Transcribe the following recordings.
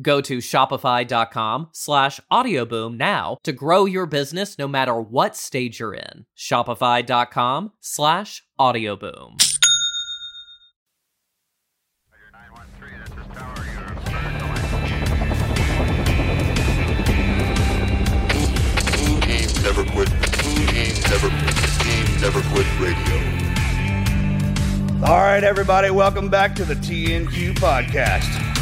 Go to shopify.com slash audioboom now to grow your business no matter what stage you're in. Shopify.com slash audioboom. Team Never Quit. Team Never Quit. Team Never Quit Radio. All right, everybody, welcome back to the TNQ podcast.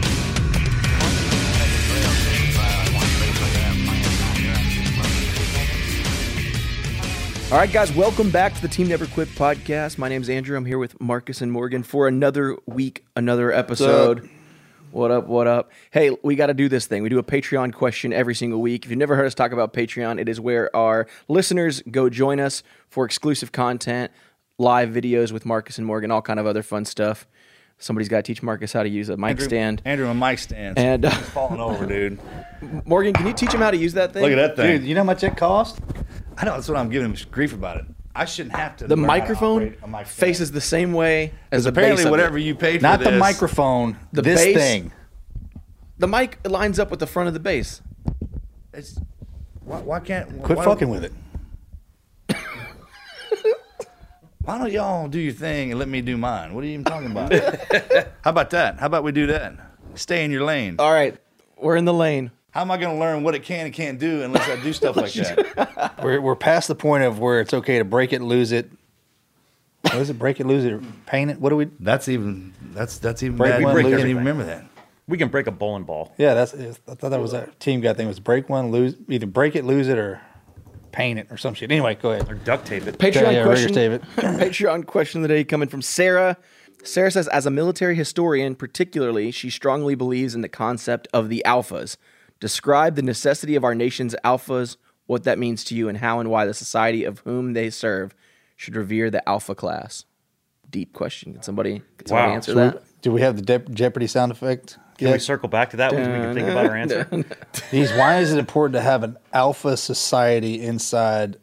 All right, guys, welcome back to the Team Never Quit podcast. My name's Andrew. I'm here with Marcus and Morgan for another week, another episode. What up, what up? Hey, we got to do this thing. We do a Patreon question every single week. If you've never heard us talk about Patreon, it is where our listeners go join us for exclusive content, live videos with Marcus and Morgan, all kind of other fun stuff. Somebody's got to teach Marcus how to use a mic Andrew, stand. Andrew, a mic stand. And uh, falling over, dude. Morgan, can you teach him how to use that thing? Look at that thing. Dude, you know how much it cost? I know that's what I'm giving him grief about it. I shouldn't have to. The to microphone operate a mic stand. faces the same way as apparently whatever it. you paid for Not the microphone. The this bass? thing. The mic lines up with the front of the base. It's, why, why can't Quit why, fucking with it. Why don't y'all do your thing and let me do mine? What are you even talking about? How about that? How about we do that? Stay in your lane. All right, we're in the lane. How am I going to learn what it can and can't do unless I do stuff like that? We're, we're past the point of where it's okay to break it, lose it. What is it? Break it, lose it, or paint it? What do we? That's even that's that's even Break bad. one, I can't lose even remember that. We can break a bowling ball. Yeah, that's. I thought that was a team guy thing. It Was break one, lose either break it, lose it, or paint it or some shit. Anyway, go ahead. Or duct tape it. Patreon Yeah, yeah, question. Rigger David. Patreon question of the day coming from Sarah. Sarah says, as a military historian, particularly, she strongly believes in the concept of the alphas. Describe the necessity of our nation's alphas, what that means to you, and how and why the society of whom they serve should revere the alpha class. Deep question. Can somebody, can somebody Wow. answer So that? Do we have the Dep- Jeopardy sound effect? Can Yeah. we circle back to that one so we can think about our answer? These. Why is it important to have an alpha society inside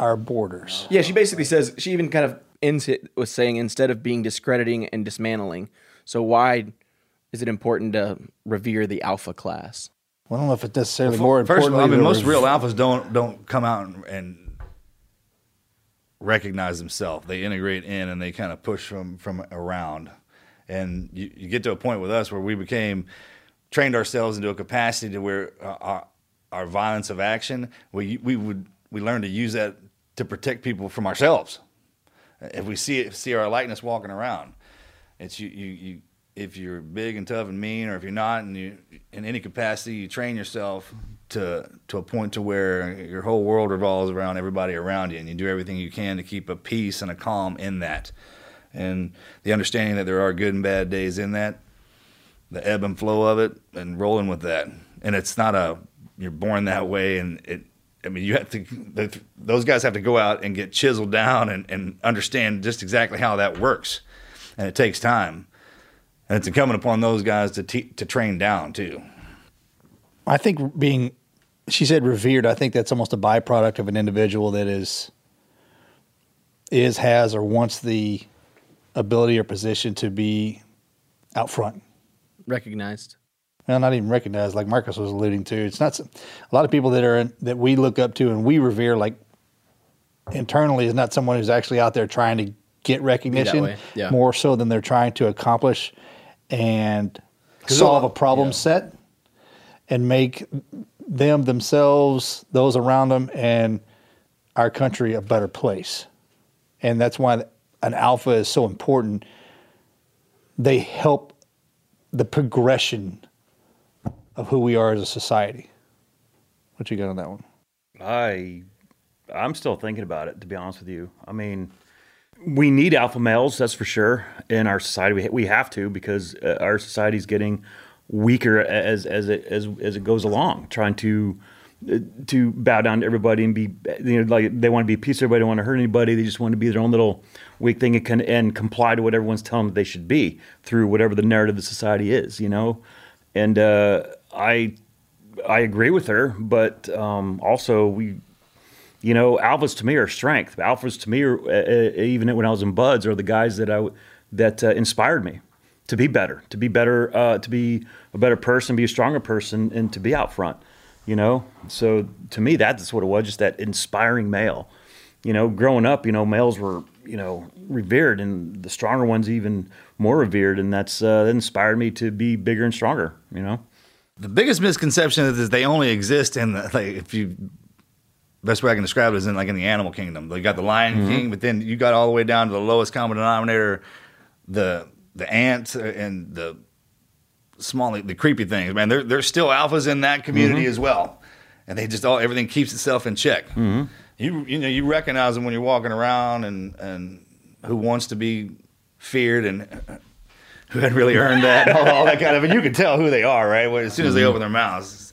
our borders? Yeah, she basically says she even kind of ends it with saying instead of being discrediting and dismantling. So why is it important to revere the alpha class? Well, I don't know if it's necessarily more First of important. all, I mean, most real alphas don't don't come out and, and recognize themselves. They integrate in and they kind of push from from around. And you, you get to a point with us where we became trained ourselves into a capacity to where uh, our our violence of action we we would we learn to use that to protect people from ourselves. If we see it, see our likeness walking around, it's you you you. If you're big and tough and mean, or if you're not, and you in any capacity, you train yourself to to a point to where your whole world revolves around everybody around you, and you do everything you can to keep a peace and a calm in that, and the understanding that there are good and bad days in that. the ebb and flow of it and rolling with that. And it's not a you're born that way, and it. I mean, you have to. Those guys have to go out and get chiseled down and, and understand just exactly how that works, and it takes time. And it's incumbent upon those guys to te- to train down too. I think being, she said revered. I think that's almost a byproduct of an individual that is, is has or wants the ability or position to be out front. Recognized. Well, not even recognized, like Marcus was alluding to. It's not a lot of people that are in, that we look up to and we revere, like internally, is not someone who's actually out there trying to get recognition. yeah. More so than they're trying to accomplish and solve a problem set and make them themselves, those around them, and our country a better place. And that's why an alpha is so important. They help the progression of who we are as a society. What you got on that one? I I'm still thinking about it to be honest with you. I mean, we need alpha males, that's for sure, in our society. We we have to because uh, our society's getting weaker as as it as as it goes along, trying to uh, to bow down to everybody and be you know like they want to be peace. Everybody don't want to hurt anybody. They just want to be their own little weak thing and, can, and comply to what everyone's telling them they should be through whatever the narrative of society is. You know, and uh, I I agree with her, but um, also we, you know, alphas to me are strength. Alphas to me, are, uh, uh, even when I was in BUD/S, are the guys that I that uh, inspired me to be better, to be better, uh, to be a better person, be a stronger person, and to be out front. You know, so to me, that's what it was, just that inspiring male. You know, growing up, you know, males were you know revered, and the stronger ones even more revered, and that's uh, that inspired me to be bigger and stronger. You know. The biggest misconception is they only exist in the, like if you best way I can describe it is in like in the animal kingdom. They got the Lion mm-hmm. King, but then you got all the way down to the lowest common denominator, the the ants and the small the creepy things. Man, there there's still alphas in that community mm-hmm. as well, and they just all everything keeps itself in check. Mm-hmm. You you know you recognize them when you're walking around and and who wants to be feared and who had really earned that, all, all that kind of. And you can tell who they are, right? Well, as soon as they open their mouths,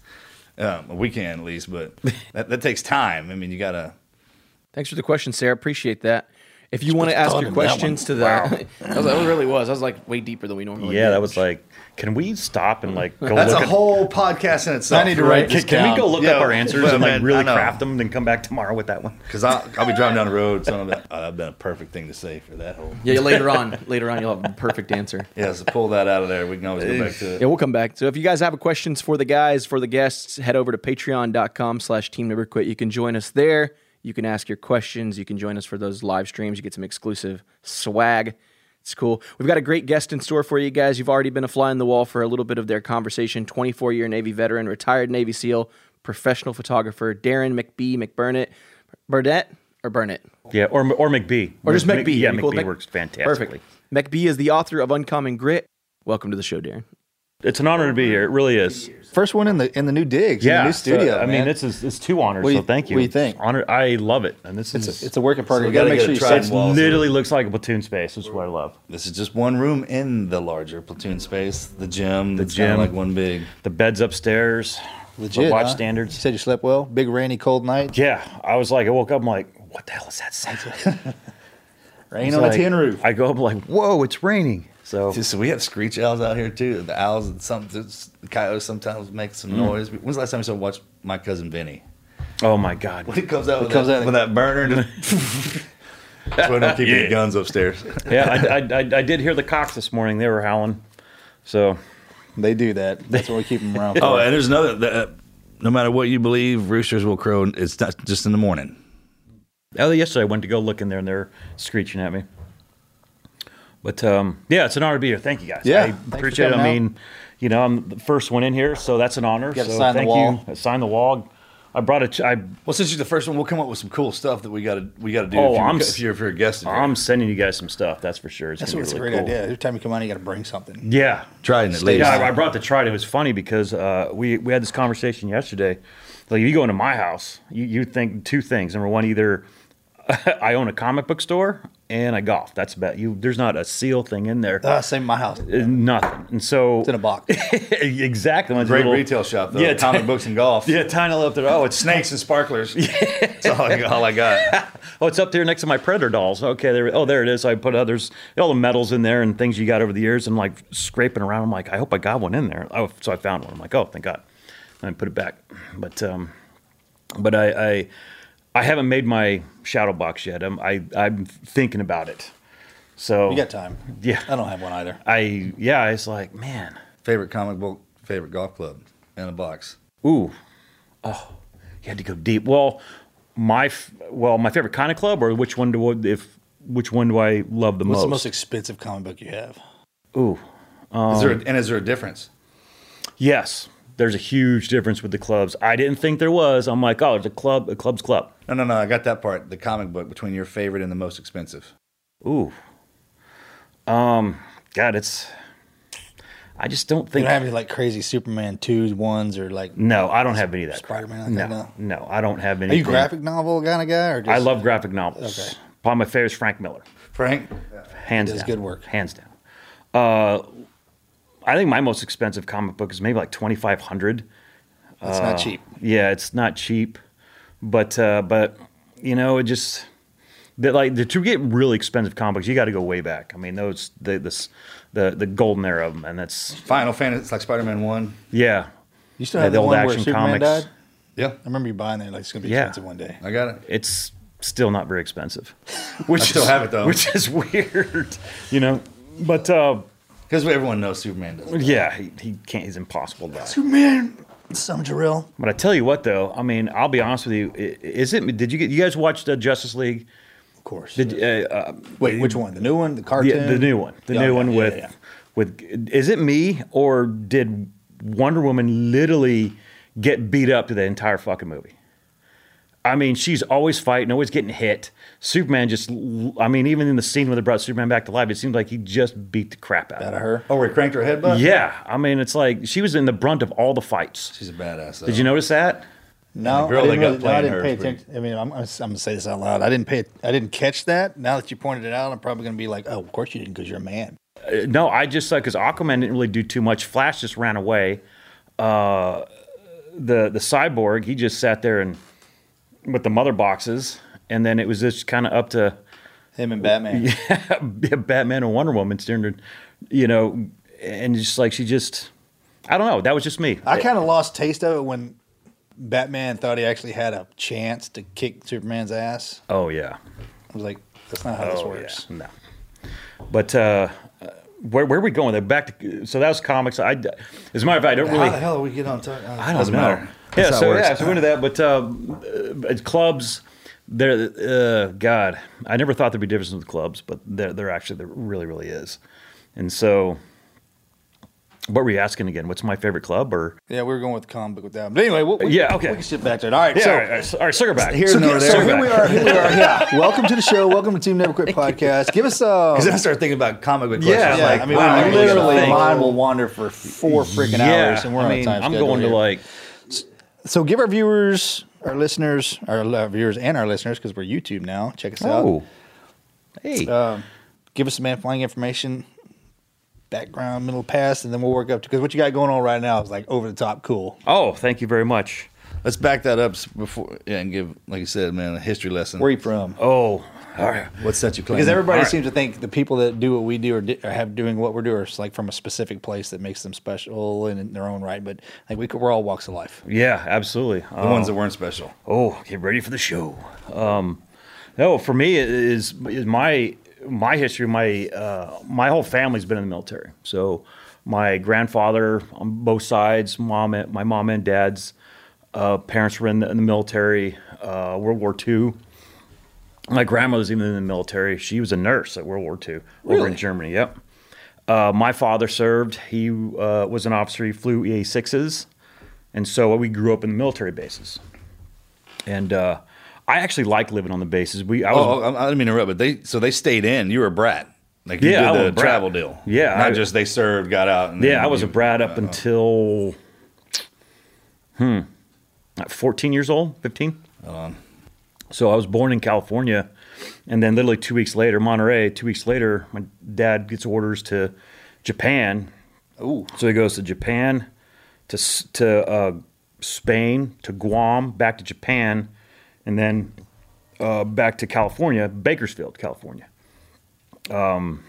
um, we can at least, but that, that takes time. I mean, you gotta. Thanks for the question, Sarah. Appreciate that. If you want to ask your of that one. questions to the, that, was, that really was. I was like way deeper than we normally. Yeah, do. that was like, can we stop and like go That's look a at whole podcast in itself. I need to write Can, this can we go look Yeah, up our answers but, and like man, really craft them, then come back tomorrow with that one? because I'll, I'll be driving down the road. So I'll be, oh, that'd been a perfect thing to say for that whole. Yeah, later on, later on, you'll have a perfect answer. Yeah, so pull that out of there. We can always go back to it. Yeah, we'll come back. So if you guys have questions for the guys, for the guests, head over to patreon.com slash team never quit. You can join us there. You can ask your questions. You can join us for those live streams. You get some exclusive swag. It's cool. We've got a great guest in store for you guys. You've already been a fly on the wall for a little bit of their conversation. 24 year Navy veteran, retired Navy SEAL, professional photographer, Darren McBee McBurnett. Burnett or Burnett? Yeah, or or McBee, Or just McBee. Yeah, Be cool McBee works fantastically. Perfect. McBee is the author of Uncommon Grit. Welcome to the show, Darren. It's an honor to be here. It really is. First one in the in the new digs, in Yeah, the new studio. so, I mean, man. it's it's two honors. Do so thank you. what do you think? Honor. I love it, and this is it's a, it's a work in progress. we you got to make sure you set walls. literally looks like a platoon space. Is what I love. This is just one room in the larger platoon space. The gym. The gym. like one big. The beds upstairs. legit. watch huh? standards. You said you slept well. Big rainy, cold night. Yeah, I was like, I woke up. I'm like, what the hell is that sound? Rain on like- a tin roof. I go up like, whoa, it's raining. So Just, so we have screech owls out here too. The owls and some the coyotes sometimes make some mm. noise. When's the last time you saw watch my cousin Vinny? Oh my God. When he comes out with, comes that, out- with that burner. Just That's why I don't keep any guns upstairs. Yeah, I, I, I, I did hear the cocks this morning. They were howling. So They do that. That's why we keep them around. Oh, and there's another. that, uh, no matter what you believe, roosters will crow. It's not just in the morning. oh, yesterday I went to go look in there and they're screeching at me. But um, yeah, it's an honor to be here. Thank you guys. Yeah, I appreciate it. I coming mean, you know, I'm the first one in here, so that's an honor. gotta so sign the thank wall. you. I signed the wall. I brought a. Ch- I, Well, since you're the first one, we'll come up with some cool stuff that we got to we got to do. Oh, if, you, I'm if you're if you're a guest. I'm sending you guys some stuff. That's for sure. It's That's what's be a great cool. idea. Every time you come on, you got to bring something. Yeah, trying at least. Yeah, I, I brought the trident. It was funny because uh, we we had this conversation yesterday. Like, you go into my house, you, you think two things. Number one, either I own a comic book store and I golf. That's about you. There's not a seal thing in there. Uh, same in my house. Uh, Nothing. And so It's in a box. exactly. It's Great little- retail shop though. Yeah, Yeah, comic books and golf. Yeah, tiny little up there. Oh, it's Snakes and sparklers. yeah. That's all I, all I got. Oh, it's up there next to my Predator dolls. Okay, there. Oh, there it is. I put others, all the medals in there and things you got over the years, and like scraping around. I'm like, I hope I got one in there. Oh, so I found one. I'm like, oh, thank God. And I put it back. But um, but I I, I haven't made my shadow box yet. I'm I I'm thinking about it. So You got time. Yeah. I don't have one either. I yeah. It's like man. Favorite comic book, favorite golf club in a box. Ooh, oh, you had to go deep. Well, my f- well, my favorite kind of club, or which one do if which one do I love the What's most? What's the most expensive comic book you have? Ooh, is there a, um, and is there a difference? yes. There's a huge difference with the clubs. I didn't think there was. I'm like, oh, it's a club. A club's club. No, no, no. I got that part. The comic book between your favorite and the most expensive. Ooh, um, God, it's. I just don't think. You don't have any like crazy Superman twos, ones, or like. no, I don't have any of that. crap. Spider-Man, like No, that, no, I don't have any. Are you graphic novel kind of guy, or just, I love graphic novels. Okay. Probably my favorite is Frank Miller. Frank, hands Does down. good work. Hands down. Uh, I think my most expensive comic book is maybe like twenty five hundred. That's not cheap. Yeah, it's not cheap, but uh, but you know it just that like the, to get really expensive comic books, you got to go way back. I mean those the this the the golden era of them, and that's Final Fantasy. It's like Spider Man One. yeah You still Yeah, have the the old one action Superman comics. died? Yeah, I remember you buying that. Like it's gonna be Yeah. expensive one day. I got it. it's still not very expensive. Which I still is- have it, though. which is weird, you know. But uh, Because everyone knows Superman does. yeah, he, he can't. He's impossible to buy. Superman, some Jarrell. But I tell you what, though, I mean, I'll be honest with you. i- Is it? Did you get? You guys watch the Justice League? Of course. Did uh, uh, Wait, which one? The new one? The cartoon? yeah, the new one? The Yeah, new yeah, one yeah, with yeah. with. Is it me or did Wonder Woman literally get beat up to the entire fucking movie? I mean, she's always fighting, always getting hit. Superman just, I mean, even in the scene where they brought Superman back to life, it seemed like he just beat the crap out out of of her. her. Oh, we cranked her headbutt. Yeah, I mean, it's like she was in the brunt of all the fights. she's a badass. Though. Did you notice that? No, the girl I didn't, got really, no, I playing didn't her pay attention. I mean, I'm, I'm, I'm gonna say this out loud. I didn't pay. I didn't catch that. Now that you pointed it out, I'm probably gonna be like, oh, of course you didn't, because you're a man. Uh, no, I just like because Aquaman didn't really do too much. Flash just ran away. Uh, the the cyborg he just sat there and with the mother boxes, and then it was just kind of up to Him and Batman. Yeah, Batman and Wonder Woman standing, you know, and just like she just, I don't know. That was just me. I kind of lost taste of it when Batman thought he actually had a chance to kick Superman's ass. oh yeah. I was like, that's not how this Oh works. yeah. No. But uh, uh, where where are we going? There back to so that was comics. I as a matter of fact, I don't How really. the hell are we get on? Talk? I don't know. matter. Yeah, That's how so works. yeah, so we're into that. But uh, uh, clubs, there. Uh, God, I never thought there'd be differences with clubs, but there, there actually there really, really is. And so, what were you asking again? What's my favorite club? Or Yeah, we were going with comic book with that. But anyway, we'll, we, Yeah, okay. we can sit back to it. All right, yeah, so. all right, all right, all right, circle back. Here So, and over so here we are. Here we are. Yeah. Welcome to the show. Welcome to Team Never Quit podcast. Give us a. Because I started thinking about comic book Yeah, questions. yeah, like, I mean, wow, we I really gotta literally, mine will wander for four freaking yeah, hours, and we're I on mean, a time I'm schedule going to like. So give our viewers, our listeners, our uh, viewers and our listeners, because we're YouTube now. Check us out. Oh, hey, Um, give us some man flying information, background, middle, past, and then we'll work up to because what you got going on right now is like over the top cool. oh, thank you very much. Let's back that up before, yeah, and give, like you said, man, a history lesson. Where you from? Oh, all right. what set you claim? Because everybody All right. seems to think the people that do what we do or, di- or have doing what we're doing are like from a specific place that makes them special in, in their own right. But like we could, we're all walks of life. Yeah, absolutely. the ones that weren't special. Oh, get ready for the show. Um, no, for me it is is my my history. My uh, my whole family's been in the military. So my grandfather on both sides, mom, and, my mom and dad's uh, parents were in the, in the military. Uh, World War II. My grandmother's even in the military. She was a nurse at World War II over in Germany. Yep. Uh, my father served. He uh, was an officer. He flew EA sixes, and so we grew up in the military bases and uh, I actually like living on the bases. We, I was, Oh, I didn't mean to interrupt, but they so they stayed in. You were a brat. Like you Yeah, I was did a the travel deal. Yeah, not I- just they served, got out. And yeah, I was you- a brat up uh, until, hmm, like 14 years old, 15. So I was born in California, And then literally two weeks later, Monterey. Two weeks later, my dad gets orders to Japan. Ooh. So he goes to Japan, to to uh, Spain, to Guam, back to Japan, and then uh, back to California, Bakersfield, California. Um,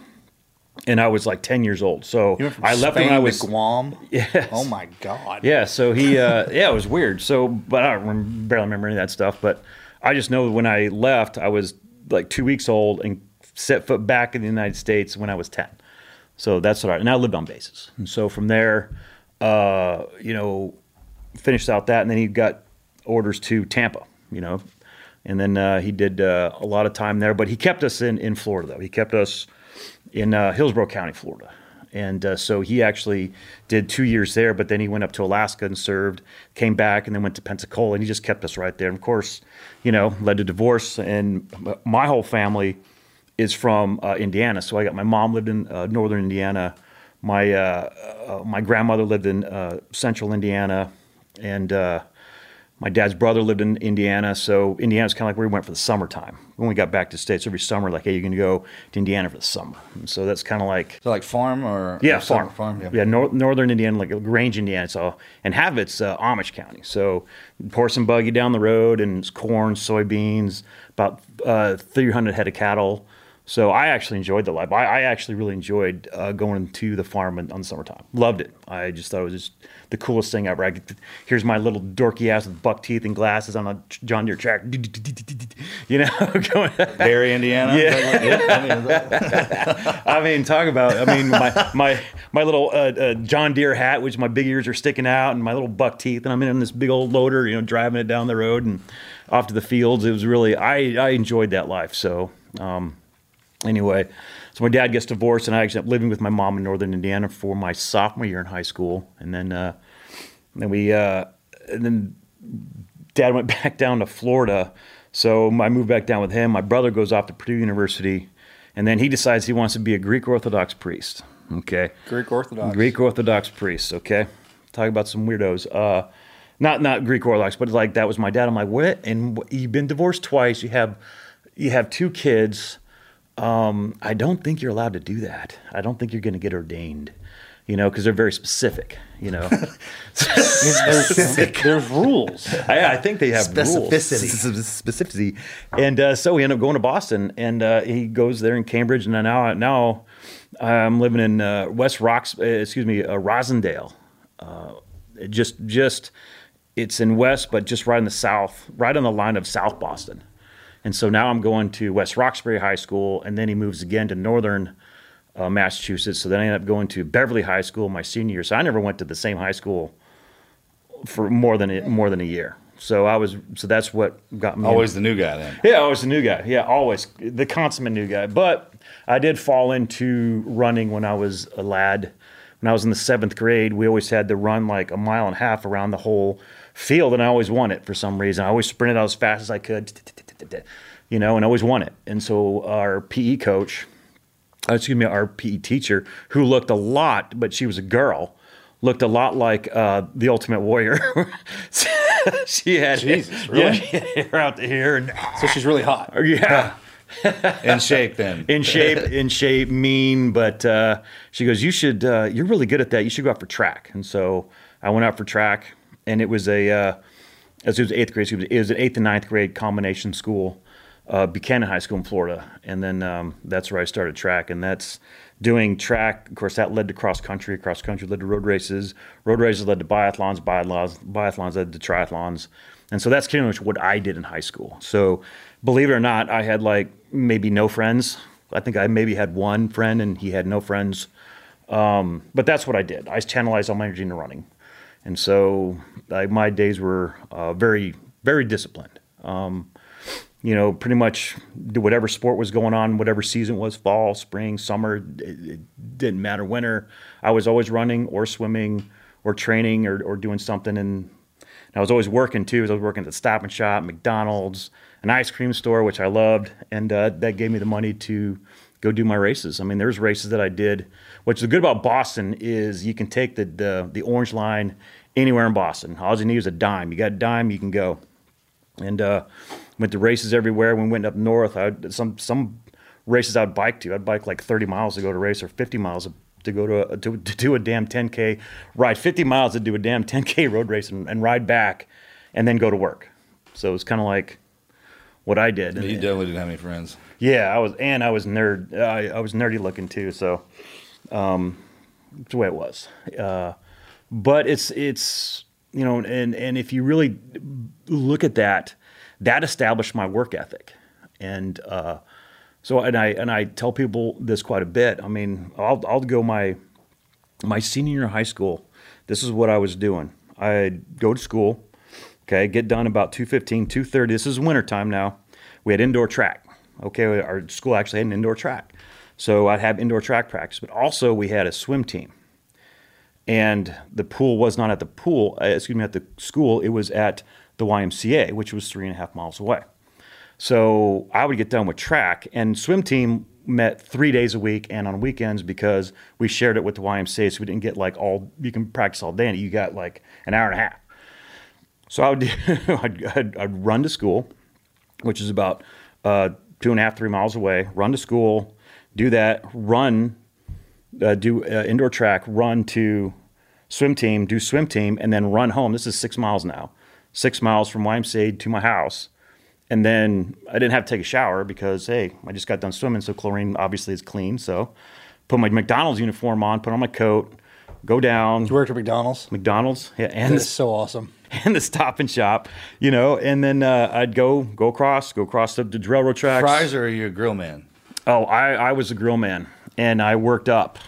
and I was like ten years old. So You went from I left Spain when I was Guam. Yes. Oh my God. yeah, so he, uh, yeah, it was weird. So, but I barely remember any of that stuff. But I just know when I left, I was like two weeks old and set foot back in the United States when I was 10. So that's what I, and I lived on bases. And so from there, uh, you know, finished out that, and then he got orders to Tampa, you know, and then uh, he did uh, a lot of time there. But he kept us in, in Florida, though. He kept us in uh, Hillsborough County, Florida. And uh, so he actually did two years there, but then he went up to Alaska and served, came back, and then went to Pensacola, and he just kept us right there. And of course, you know, led to divorce. And my whole family is from uh, Indiana. So I got my mom lived in uh, northern Indiana, my uh, uh, my grandmother lived in uh, central Indiana, and my dad's brother lived in Indiana. So Indiana's kind of like where we went for the summertime. When we got back to the states every summer, like, hey, you're going to go to Indiana for the summer. And so that's kind of like So like farm or yeah, or farm. farm. Yeah, nor- northern Indiana, like Grange, Indiana. So and half of it's uh, Amish County. So horse and buggy down the road, and it's corn, soybeans, about uh, 300 head of cattle. So I actually enjoyed the life. I, I actually really enjoyed uh, going to the farm in, on the summertime. Loved it. I just thought it was just the coolest thing ever. I here's my little dorky ass with buck teeth and glasses on a John Deere tractor. You know, going. Barry, Indiana. Yeah. I mean, talk about. I mean, my my my little uh, uh, John Deere hat, which my big ears are sticking out, and my little buck teeth, and I'm in this big old loader, you know, driving it down the road and off to the fields. It was really, I I enjoyed that life. So, um, anyway, so my dad gets divorced, and I actually ended up living with my mom in northern Indiana for my sophomore year in high school, and then uh, then we uh, and then dad went back down to Florida. So I moved back down with him. My brother goes off to Purdue University, and then he decides he wants to be a Greek Orthodox priest. Okay. Greek Orthodox. Greek Orthodox priest. Okay. Talk about some weirdos. Uh, not not Greek Orthodox, but like that was my dad. I'm like, what? And you've been divorced twice. You have you have two kids. Um, I don't think you're allowed to do that. I don't think you're going to get ordained. You know, because they're very specific. You know, There's, there's rules. I, I think they have Specificity. rules. specificity. And uh, so we end up going to Boston, and uh, he goes there in Cambridge, and now now I'm living in uh, West Rocks. Uh, excuse me, uh, Roslindale. Uh, it just just it's in West, but just right in the south, right on the line of South Boston. And so now I'm going to West Roxbury High School, and then he moves again to Northern uh, Massachusetts. So then I ended up going to Beverly High School my senior year. So I never went to the same high school for more than a, more than a year. So I was so that's what got me Always the new guy then. yeah, always the new guy. Yeah, always the consummate new guy. But I did fall into running when I was a lad. When I was in the seventh grade, we always had to run like a mile and a half around the whole field, and I always won it for some reason. I always sprinted out as fast as I could, you know, and always won it. And so our PE coach, uh, excuse me, our PE teacher, who looked a lot, but she was a girl, looked a lot like uh, the Ultimate Warrior. she had Jesus, yeah, she had hair out to here, and So she's really hot. yeah, In shape then. in shape, in shape, mean. But uh, she goes, "You should. Uh, you're really good at that. You should go out for track." And so I went out for track, and it was a uh, as it was eighth grade. It was, an eighth and ninth grade combination school, uh, Buchanan High School in Florida, and then um, that's where I started track, and that's doing track. Of course, that led to cross country. Cross country led to road races. Road races led to biathlons. Biathlons, biathlons led to triathlons. And so that's pretty much what I did in high school. So believe it or not, I had like maybe no friends. I think I maybe had one friend and he had no friends. Um, but that's what I did. I channelized all my energy into running. And so like, my days were uh, very, very disciplined. Um, you know, pretty much do whatever sport was going on, whatever season was fall, spring, summer, it, it didn't matter. Winter, I was always running or swimming or training or, or doing something. And I was always working too. I was working at the Stop and Shop, McDonald's, an ice cream store, which I loved, and uh, that gave me the money to go do my races. I mean, there's races that I did. What's the good about Boston is you can take the the, the orange line anywhere in Boston. All you need is a dime. You got a dime, you can go. And uh, Went to races everywhere. We went up north. I some some races I'd bike to. I'd bike like 30 miles to go to race or 50 miles to go to a, to, to do a damn 10k ride 50 miles to do a damn 10k road race and, and ride back, and then go to work. So it was kind of like what I did. You definitely didn't have any friends. Yeah, I was, and I was nerd. I, I was nerdy looking too. So, um, it's the way it was. Uh, but it's it's you know, and and if you really look at that, that established my work ethic, and uh, so and I and I tell people this quite a bit. I mean, I'll I'll go my my senior year of high school. This is what I was doing. I'd go to school. Okay, get done about 2.15, 2.30. This is wintertime now. We had indoor track. Okay, our school actually had an indoor track. So I'd have indoor track practice, but also we had a swim team. And the pool was not at the pool, uh, excuse me, at the school. It was at the YMCA, which was three and a half miles away. So I would get done with track, and swim team met three days a week and on weekends because we shared it with the YMCA, so we didn't get like all you can practice all day. And you got like an hour and a half. So I would I'd, I'd, I'd run to school, which is about uh, two and a half, three miles away. Run to school, do that, run, uh, do uh, indoor track, run to swim team, do swim team, and then run home. This is six miles now, six miles from YMCA to my house. And then I didn't have to take a shower because, hey, I just got done swimming, so chlorine obviously is clean. So put my McDonald's uniform on, put on my coat, go down. You worked at McDonald's. McDonald's, yeah, and That's the, so awesome. and the Stop and Shop, you know, and then uh, I'd go go across, go across the, the railroad tracks. Fries or are you a grill man? Oh, I, I was a grill man, and I worked up.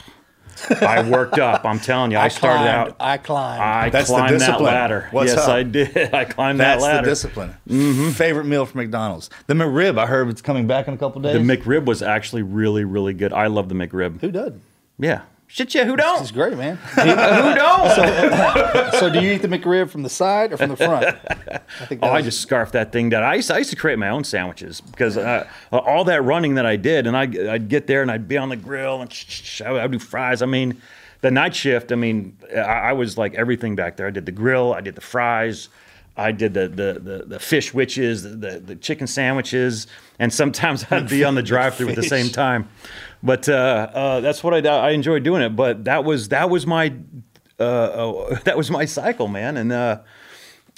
I worked up. I'm telling you, I, started climbed, out. I climbed. I That's the climbed that ladder. What's yes, up? I did. I climbed That's that the ladder. discipline. Mm-hmm. Favorite meal from McDonald's? The McRib. I heard it's coming back in a couple days. The McRib was actually really, really good. I love the McRib. Who did? Yeah. Shit, yeah. Who don't? He's great, man. Who don't? so, do you eat the McRib from the side or from the front? I think. Oh, that I just scarfed that thing down. I used, to, I used to create my own sandwiches because uh, all that running that I did, and I, I'd get there and I'd be on the grill and sh- sh- sh- I would I'd do fries. I mean, the night shift. I mean, I, I was like everything back there. I did the grill, I did the fries, I did the the the, the fish witches, the, the the chicken sandwiches, and sometimes I'd be on the drive-through at the same time. But uh, uh, that's what I I enjoyed doing it. But that was that was my uh, uh, that was my cycle, man, and. Uh,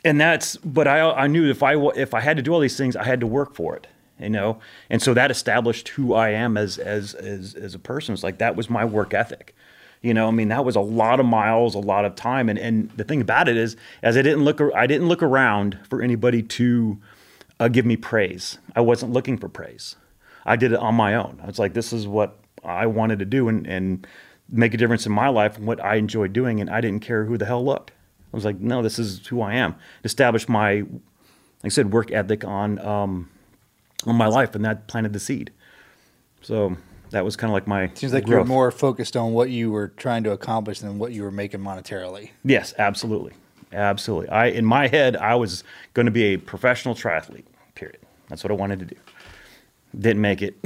and that's but I I knew if I if I had to do all these things I had to work for it you know? And so that established who I am as as as as a person. It's like that was my work ethic you know? I mean that was a lot of miles a lot of time. And and the thing about it is as I didn't look I didn't look around for anybody to uh, give me praise. I wasn't looking for praise I did it on my own I was like this is what I wanted to do and and make a difference in my life and what I enjoyed doing and I didn't care who the hell looked I was like, no, this is who I am. Established my, like I said, work ethic on um, on my life, and that planted the seed. So that was kind of like my Seems like you're more focused on what you were trying to accomplish than what you were making monetarily. Yes, absolutely, absolutely. I in my head, I was going to be a professional triathlete. Period. That's what I wanted to do. Didn't make it.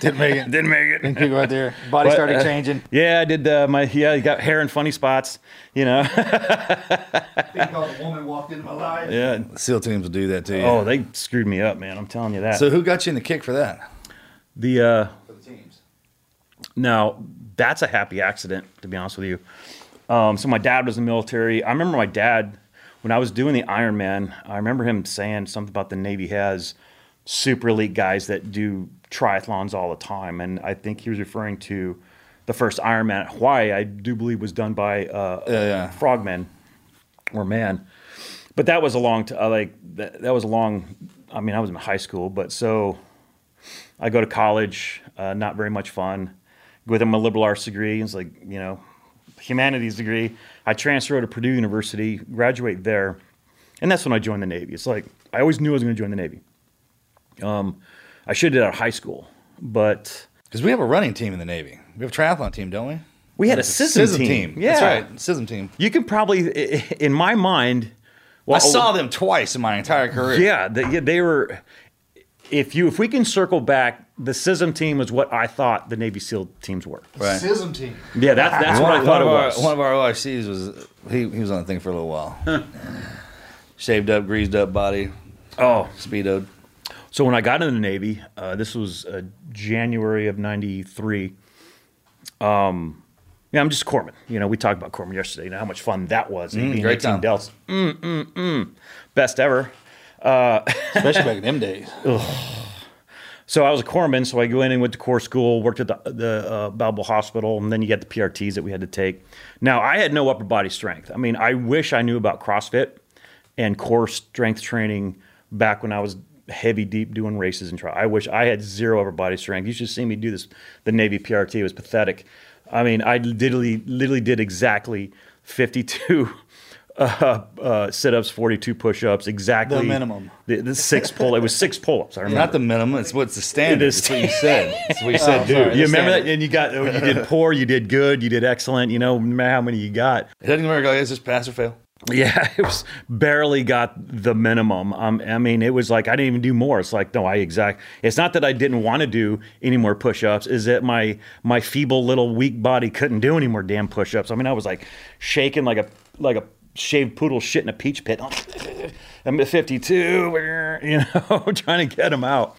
Didn't make it. Didn't make it. Didn't you go out there? Body But, started uh, changing. Yeah, I did. Uh, my yeah, you got hair in funny spots. You know. the woman walked into my life. yeah. SEAL teams will do that to you. Oh, they screwed me up, man. I'm telling you that. so who got you in the kick for that? the uh, For the teams. Now, that's a happy accident, to be honest with you. Um, so my dad was in the military. I remember my dad when I was doing the Ironman. I remember him saying something about the Navy has super elite guys that do triathlons all the time, and I think he was referring to the first Ironman at Hawaii. I do believe was done by uh, Yeah, frogmen or man. But that was a long, t- uh, like that, that was a long. I mean, I was in high school, but so I go to college, uh, not very much fun. With a liberal arts degree, it's like you know, humanities degree. I transfer to Purdue University, graduate there, and that's when I joined the Navy. It's like I always knew I was going to join the Navy. Um, I should have did it out of high school, but Because we have a running team in the Navy. We have a triathlon team, don't we? we had a CISM, team. Yeah, That's right. CISM team. You can probably, i- i- in my mind, well, I saw them twice in my entire career. Yeah, they, yeah, they were. If you if we can circle back, the CISM team was what I thought the Navy SEAL teams were. Right. CISM team. Yeah, that's that's one, what I one thought it of our, was. one of our OICs was he, he was on the thing for a little while. Shaved up, greased up body, oh, speedoed. So when I got in the Navy, uh, this was uh, January of '93. Um, yeah, I'm just corpsman. You know, we talked about corpsman yesterday. You know how much fun that was. being great 18 time. Delts. Mm, mm, mm. Best ever. Especially back in them days. So I was a corpsman, so I go in and went to corps school, worked at the, the uh, Balboa Hospital, and then you get the PRTs that we had to take. Now I had no upper body strength. I mean, I wish I knew about CrossFit and core strength training back when I was heavy deep doing races and try. I wish I had zero upper body strength. You should see me do this. The Navy PRT it was pathetic. I mean, I literally literally did exactly 52 uh, uh, sit-ups, 42 push-ups, exactly The minimum. The, the six pull. It was six pull-ups. I remember. Not the minimum. It's what's the standard. It is what you said. It's what you said, dude. sorry. you remember Standard. that? And you got oh, you did poor, you did good, you did excellent. You know, no matter how many you got. It doesn't matter. It's just pass or fail. Yeah, it was barely got the minimum. Um, I mean, it was like I didn't even do more. It's like no, I exact. It's not that I didn't want to do any more push-ups. Is that my my feeble little weak body couldn't do any more damn push-ups. I mean, I was like shaking like a like a shaved poodle shit in a peach pit. I'm at 52, you know, trying to get them out.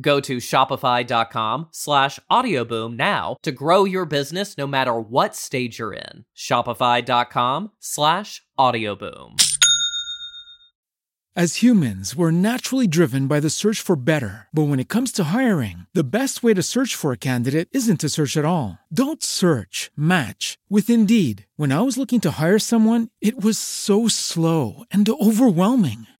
Go to shopify.com slash audioboom now to grow your business no matter what stage you're in. Shopify.com slash audioboom. As humans, we're naturally driven by the search for better. But when it comes to hiring, the best way to search for a candidate isn't to search at all. Don't search, match with Indeed. When I was looking to hire someone, it was so slow and overwhelming.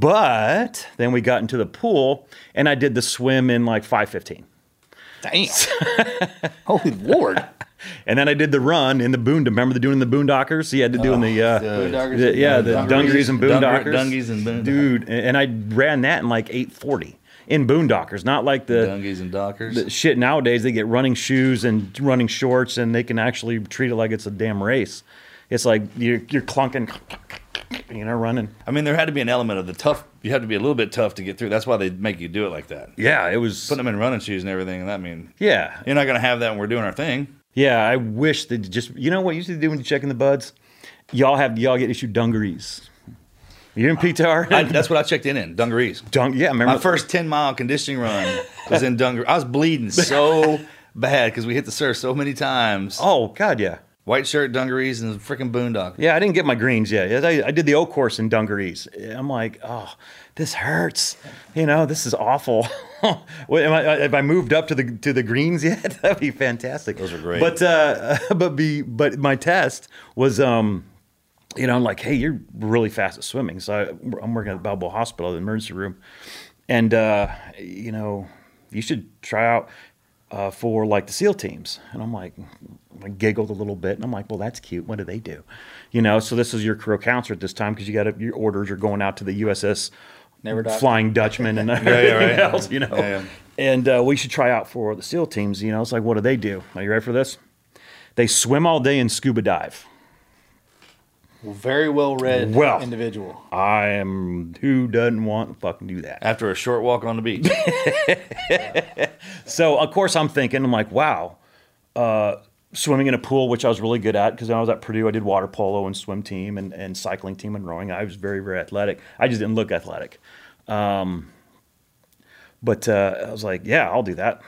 But then we got into the pool, and I did the swim in like 5:15. Damn. Holy Lord. And then I did the run in the boon. Remember the doing the boondockers? He had to do in the, uh, Boondockers the- and yeah, the Boondockers. dungarees and boondockers. Dungies and boondockers. dude. And I ran that in like 8:40 in boondockers, not like the, Dungies and Dockers. the shit nowadays. They get running shoes and running shorts, and they can actually treat it like it's a damn race. It's like you're you're clunking, you know, running. I mean, there had to be an element of the tough. You had to be a little bit tough to get through. That's why they make you do it like that. Yeah, it was. Putting them in running shoes and everything, and that mean Yeah, you're not going to have that when we're doing our thing. Yeah, I wish that just you know what you used to do when you check in the BUD/S? Y'all have y'all get issued dungarees. You in PTR? I, that's what I checked in in Dungarees. Dunk, yeah, remember My first 10 mile conditioning run was in Dungarees. I was bleeding so bad because we hit the surf so many times. Oh God, yeah, White shirt, dungarees, and the freaking boondock. yeah. I didn't get my greens yet. I, I did the O course in dungarees. I'm like, oh, this hurts. You know, this is awful. Wait, am I, have I moved up to the to the greens yet? That'd be fantastic. Those are great. But uh, but be but my test was um. You know, I'm like, hey, you're really fast at swimming. So I, I'm working at the Balboa Hospital, the emergency room, and uh, you know, you should try out uh, for like the SEAL teams. And I'm like, I giggled a little bit, and I'm like, well, that's cute. What do they do? You know, so this is your career counselor at this time because you got your orders are going out to the USS Never Flying Dutchman and everything right. else. You know, Yeah, yeah. and uh, we should try out for the SEAL teams. You know, it's like, what do they do? Are you ready for this? They swim all day and scuba dive. Very well read Well. individual. I am who doesn't want to fucking do that. After a short walk on the beach. So of course I'm thinking, I'm like, wow, uh, swimming in a pool, which I was really good at because I was at Purdue. I did water polo and swim team and, and cycling team and rowing. I was very very athletic. I just didn't look athletic. Um, but uh, I was like, yeah, I'll do that.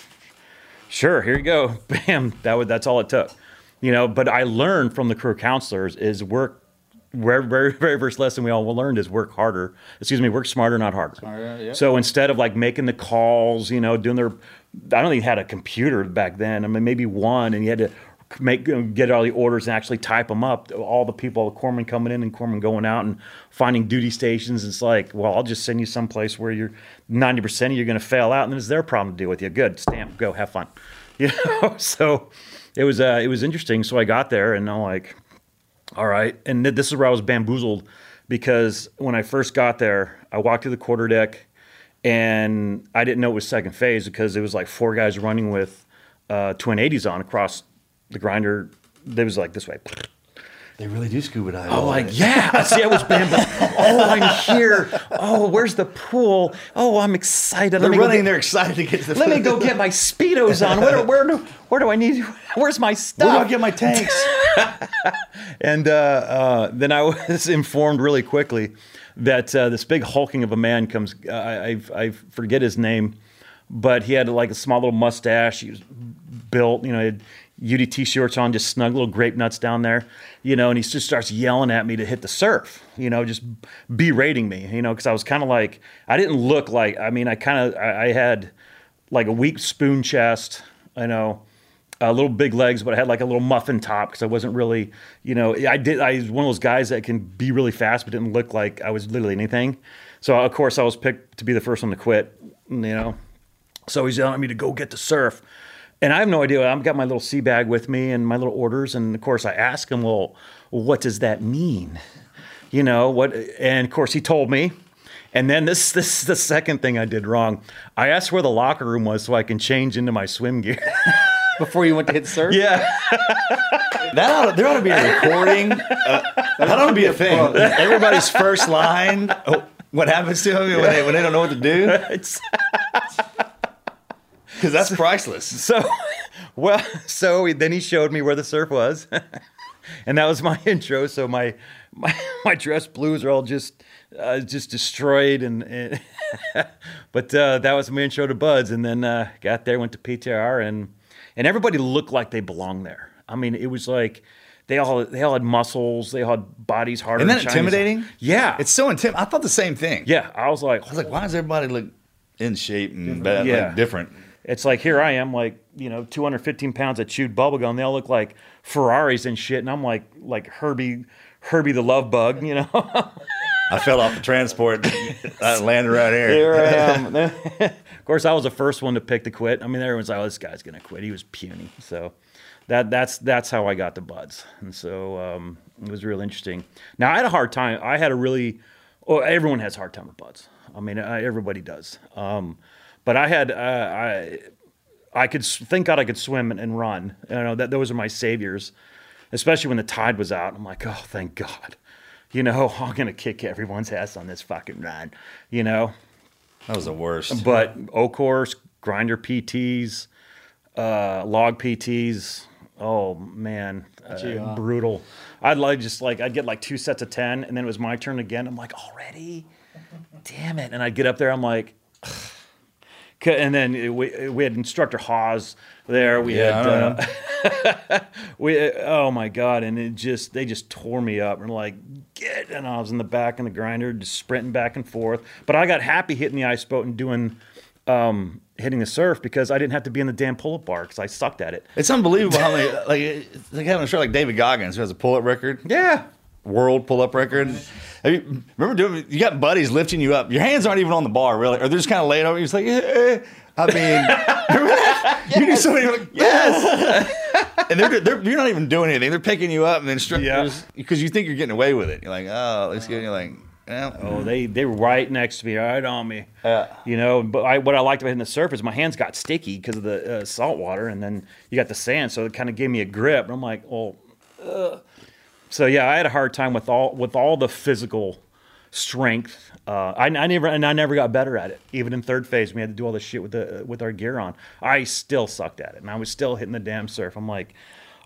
sure, here you go. Bam. That would, that's all it took. You know, but I learned from the career counselors is work. Very, very, very first lesson we all learned is work harder. Excuse me, work smarter, not harder. Smarter, yeah. So instead of like making the calls, you know, doing their, I don't think they had a computer back then. I mean, maybe one, and you had to make get all the orders and actually type them up. All the people, the corpsmen coming in and corpsmen going out and finding duty stations. It's like, well, I'll just send you someplace where you're ninety percent of you're going to fail out, and then it's their problem to deal with you. Good, stamp, go, have fun. You know, so it was uh, it was interesting. So I got there, and I'm like, all right. And th- this is where I was bamboozled because when I first got there, I walked to the quarter deck and I didn't know it was second phase because it was like four guys running with uh, twin 80s on across the grinder. They was like this way. They really do scuba dive. Oh, like, yeah. See, I was bamboozled. Oh, I'm here. Oh, where's the pool? Oh, I'm excited. They're Let me running. get- They're excited to get to the Let me go get my speedos on. Where, where, do, where do I need? Where's my stuff? Where do I get my tanks? And uh, uh, then I was informed really quickly that uh, this big hulking of a man comes. Uh, I, I, I forget his name, but he had like a small little mustache. He was built, you know, he had UDT shorts on, just snug little grape nuts down there, you know, and he just starts yelling at me to hit the surf, you know, just berating me, you know, because I was kind of like, I didn't look like, I mean, I kind of, I, I had like a weak spoon chest, I know uh, little big legs, but I had like a little muffin top because I wasn't really, you know, I did. I was one of those guys that can be really fast, but didn't look like I was literally anything. So of course I was picked to be the first one to quit. You know, so he's yelling at me to go get the surf, and I have no idea. I've got my little sea bag with me and my little orders, and of course I ask him, well, what does that mean? You know what? And of course he told me. And then this this is the second thing I did wrong. I asked where the locker room was so I can change into my swim gear. Before you went to hit surf? yeah. That ought to, there ought to be a recording. Uh, that ought to be a thing. Everybody's first line. Oh, what happens to them when they, when they don't know what to do? Because that's priceless. so, well, so then he showed me where the surf was, and that was my intro. So my my my dress blues are all just uh, just destroyed, and, and but uh, that was my intro to BUD/S, and then uh, got there, went to PTR, and and everybody looked like they belonged there. I mean, it was like. They all they all had muscles. They all had bodies harder. Isn't that intimidating? Yeah, It's so intimidating. I thought the same thing. yeah. I was like, I was like, why does everybody look in shape and bad, Yeah. like different? It's like here I am, like you know, 215 pounds of chewed bubblegum. They all look like Ferraris and shit, and I'm like like Herbie, Herbie the Love Bug. You know, I fell off the transport. I landed right here. here I am. of course, I was the first one to pick to quit. I mean, everyone's like, "Oh, this guy's gonna quit." He was puny, so that that's that's how I got the BUD/S, and so um, it was real interesting. Now I had a hard time. I had a really, well, everyone has a hard time with BUD/S. I mean, I, everybody does. Um, but I had uh, I I could thank God I could swim and, and run. You know that those are my saviors, especially when the tide was out. I'm like, oh, thank God. You know, I'm gonna kick everyone's ass on this fucking run. You know, That was the worst. but O course, grinder PTs, uh, log PTs. Oh man, uh, you, huh? brutal. I'd like just like I'd get like two sets of ten, and then it was my turn again. I'm like, already, damn it! And I'd get up there, I'm like, "Ugh." And then we we had instructor Hawes there. We Yeah, had uh, we oh my god, and it just they just tore me up. And like get, and I was in the back in the grinder, just sprinting back and forth. But I got happy hitting the ice boat and doing. Um, hitting the surf because I didn't have to be in the damn pull-up bar because I sucked at it. It's unbelievable how many like like having a show like David Goggins who has a pull up record. Yeah, world pull up record. Have you, remember doing? You got buddies lifting you up. Your hands aren't even on the bar, really, or they're just kind of laying over. you. It's like, eh. I mean, remember you do something you're like, yes, and they're, they're you're not even doing anything. They're picking you up and then Yeah. because you think you're getting away with it. You're like, oh, let's get. You're like, yeah. Oh, they they were right next to me, right on me. Yeah. You know, but I, what I liked about hitting the surf is my hands got sticky because of the uh, salt water, and then you got the sand, so it kind of gave me a grip. And I'm like, well, ugh. So yeah, I had a hard time with all with all the physical strength. Uh, I, I never and I never got better at it. Even in third phase, we had to do all this shit with the with our gear on. I still sucked at it, and I was still hitting the damn surf. I'm like.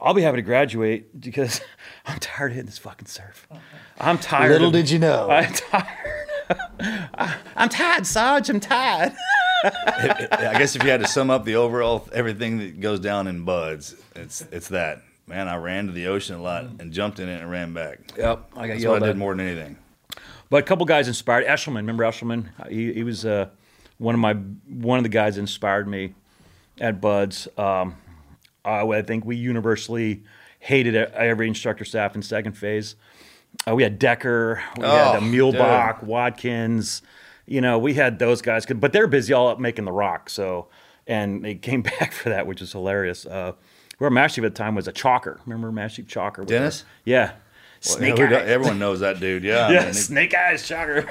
I'll be happy to graduate because I'm tired of hitting this fucking surf. I'm tired. Little of- did you know. I'm tired. I'm tired, Sarge. I'm tired. I guess if you had to sum up the overall everything that goes down in BUD/S, it's it's that man. I ran to the ocean a lot and jumped in it and ran back. Yep, I got That's what I did more than anything. But a couple guys inspired. Eshelman, remember Eshelman? He, he was uh, one of my one of the guys that inspired me at BUD/S. Um, I, I think we universally hated every instructor staff in second phase. Uh, we had Decker, we had uh, Oh, Muehlbach, Watkins. You know, we had those guys, but they're busy all up making the rock. So, and they came back for that, which is hilarious. Uh, where Mash Chief at the time was a chalker. Remember Mash Chalker? was Dennis? a- Yeah. Well, Snake who Eyes. everyone knows that dude. Yeah. Yeah, man. Snake Eyes Chalker.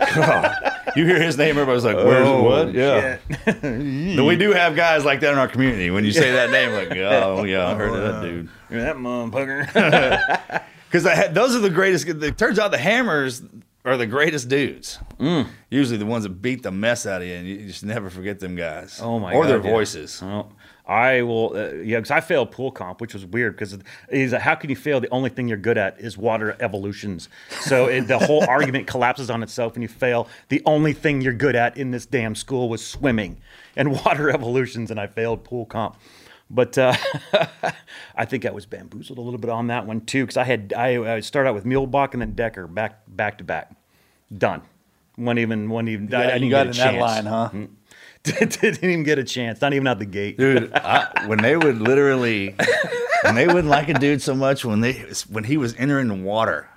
You hear his name, everybody's like, "Where's Oh, what?" Yeah. But we do have guys like that in our community. When you say that name, like, oh yeah, I heard of that dude. that motherfucker. Because those are the greatest. It turns out the hammers are the greatest dudes. Mm. Usually the ones that beat the mess out of you, and you just never forget them guys. Oh my or god! Or their yeah. voices. Oh, I will. Uh, yeah, because I failed pool comp, which was weird. Because is how can you fail? The only thing you're good at is water evolutions. So it, the whole argument collapses on itself, and you fail. The only thing you're good at in this damn school was swimming and water evolutions, and I failed pool comp. But uh, I think I was bamboozled a little bit on that one too, because I had I, I started out with Muehlbach and then Decker back back to back, done. One even one even. I, I Yeah, didn't you got in that line, huh? Didn't even get a chance. Not even out the gate. dude. I, when they would literally, when they wouldn't like a dude so much when they when he was entering the water.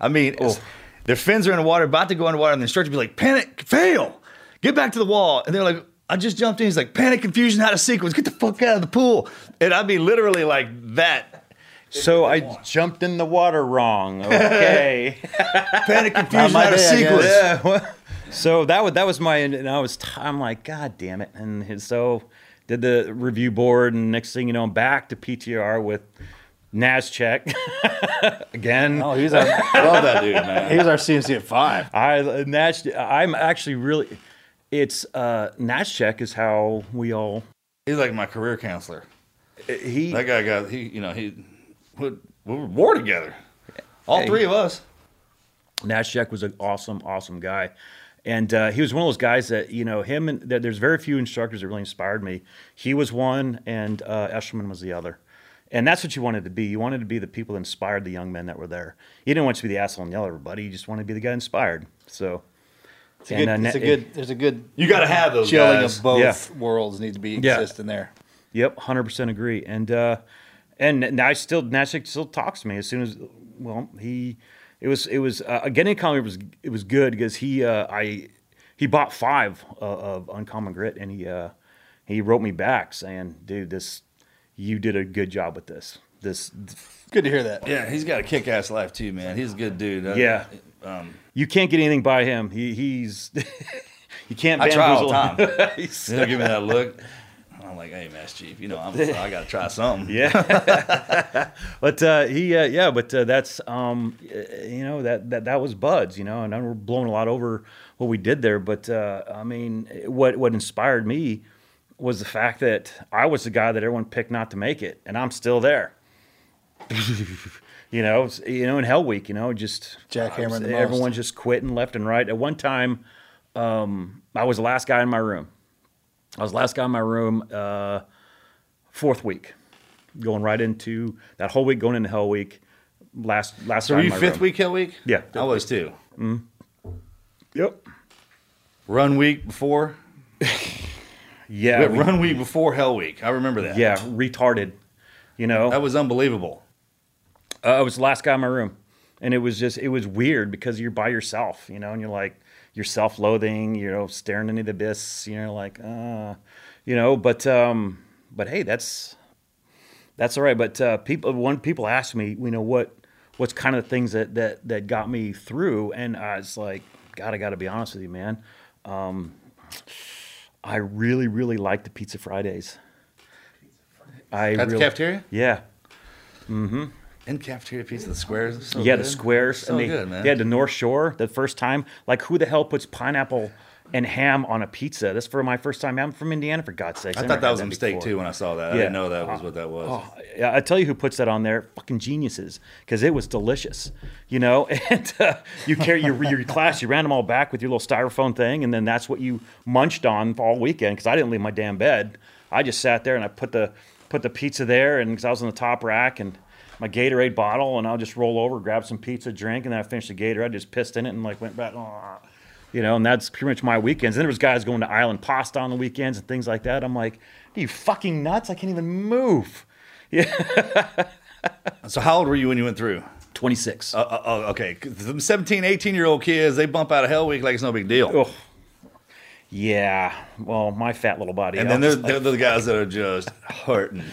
I mean, it's- oh. their fins are in the water, about to go underwater, and the instructor would be like, "Panic, fail, get back to the wall," and they're like. I just jumped in. He's like, panic, confusion, out of sequence. Get the fuck out of the pool. And I'd be literally like that. So I jumped in the water wrong. Okay. Panic, confusion, out of sequence. yeah. Well, so that was that was my and I was t- I'm like God damn it and his- so did the review board and next thing you know I'm back to PTR with Nazcheck again. Oh, he's our Love that dude, man. he's our CNC at five. I Nash I'm actually really it's uh Nazcheck is how we all He's like my career counselor. he That guy got he, you know, he we we were war together. All Hey. three of us. Nashek was an awesome, awesome guy. And uh, he was one of those guys that, you know, him and that there's very few instructors that really inspired me. He was one, and uh, Eshelman was the other. And that's what you wanted to be. You wanted to be the people that inspired the young men that were there. You didn't want to be the asshole and yell at everybody. You just wanted to be the guy inspired. So, It's a good, And, uh, it's a good there's a good You got to have those gelling guys. of both Yeah. worlds need to be Yeah. exist in there. Yep, hundred percent agree. And uh, and n- I still Nashik still talks to me as soon as well he it was it was uh, getting a comic was it was good because he uh, I he bought five uh, of Uncommon Grit and he uh, he wrote me back saying, dude, this you did a good job with this. This Good to hear that. Yeah, he's got a kick ass life too, man. He's a good dude. I- Yeah. Um, you can't get anything by him. He he's you can't I try all the time. He's- He'll give me that look. I'm like, hey, Mass Chief, you know, I'm, I got to try something. Yeah, but uh, he, uh, yeah, but uh, that's um, you know that that that was BUD/S, you know, and we're blowing a lot over what we did there. But uh, I mean, what what inspired me was the fact that I was the guy that everyone picked not to make it, and I'm still there. You know, you know, in Hell Week, you know, just Jackhammering the most. everyone's just quitting left and right. At one time, um, I was the last guy in my room. I was the last guy in my room. Uh, fourth week, going right into that whole week, going into Hell Week. Last last. So were you my fifth room. week Hell Week? Yeah, I was too. Yep. Run week before. Yeah. We- run week before Hell Week. I remember that. yeah. Retarded. You know. That was unbelievable. Uh, I was the last guy in my room, and it was just it was weird because you're by yourself, you know, and you're like you're self-loathing, you know, staring into the abyss, you know, like uh, you know, but um, but hey, that's that's all right. But uh, people, when people ask me, you know, what what's kind of the things that that that got me through, and I was like, God, I got to be honest with you, man. Um, I really, really like the Pizza Fridays. I At the really- cafeteria? Yeah, In cafeteria pizza, the squares. So yeah, good. the squares. So and they, good, man. They had the North Shore the first time. Like, who the hell puts pineapple and ham on a pizza? That's for my first time. I'm from Indiana, for God's sake. I never thought that was a mistake before. too when I saw that. I didn't know that was what that was. Oh, yeah, I tell you who puts that on there, fucking geniuses, because it was delicious, you know. And uh, you carry your your class, you ran them all back with your little styrofoam thing, and then that's what you munched on all weekend. Because I didn't leave my damn bed, I just sat there and I put the put the pizza there, and because I was on the top rack and my Gatorade bottle, and I'll just roll over, grab some pizza, drink, and then I finish the Gatorade. I just pissed in it and like went back. You know, and that's pretty much my weekends. And there was guys going to Island Pasta on the weekends and things like that. I'm like, are you fucking nuts? I can't even move. Yeah. So how old were you when you went through? 26. Uh, uh, oh, okay. 'Cause 17, 18 year old kids, they bump out of Hell Week like it's no big deal. Oh, yeah. Well, my fat little body. And then was there's, there's the guys that are just hurting.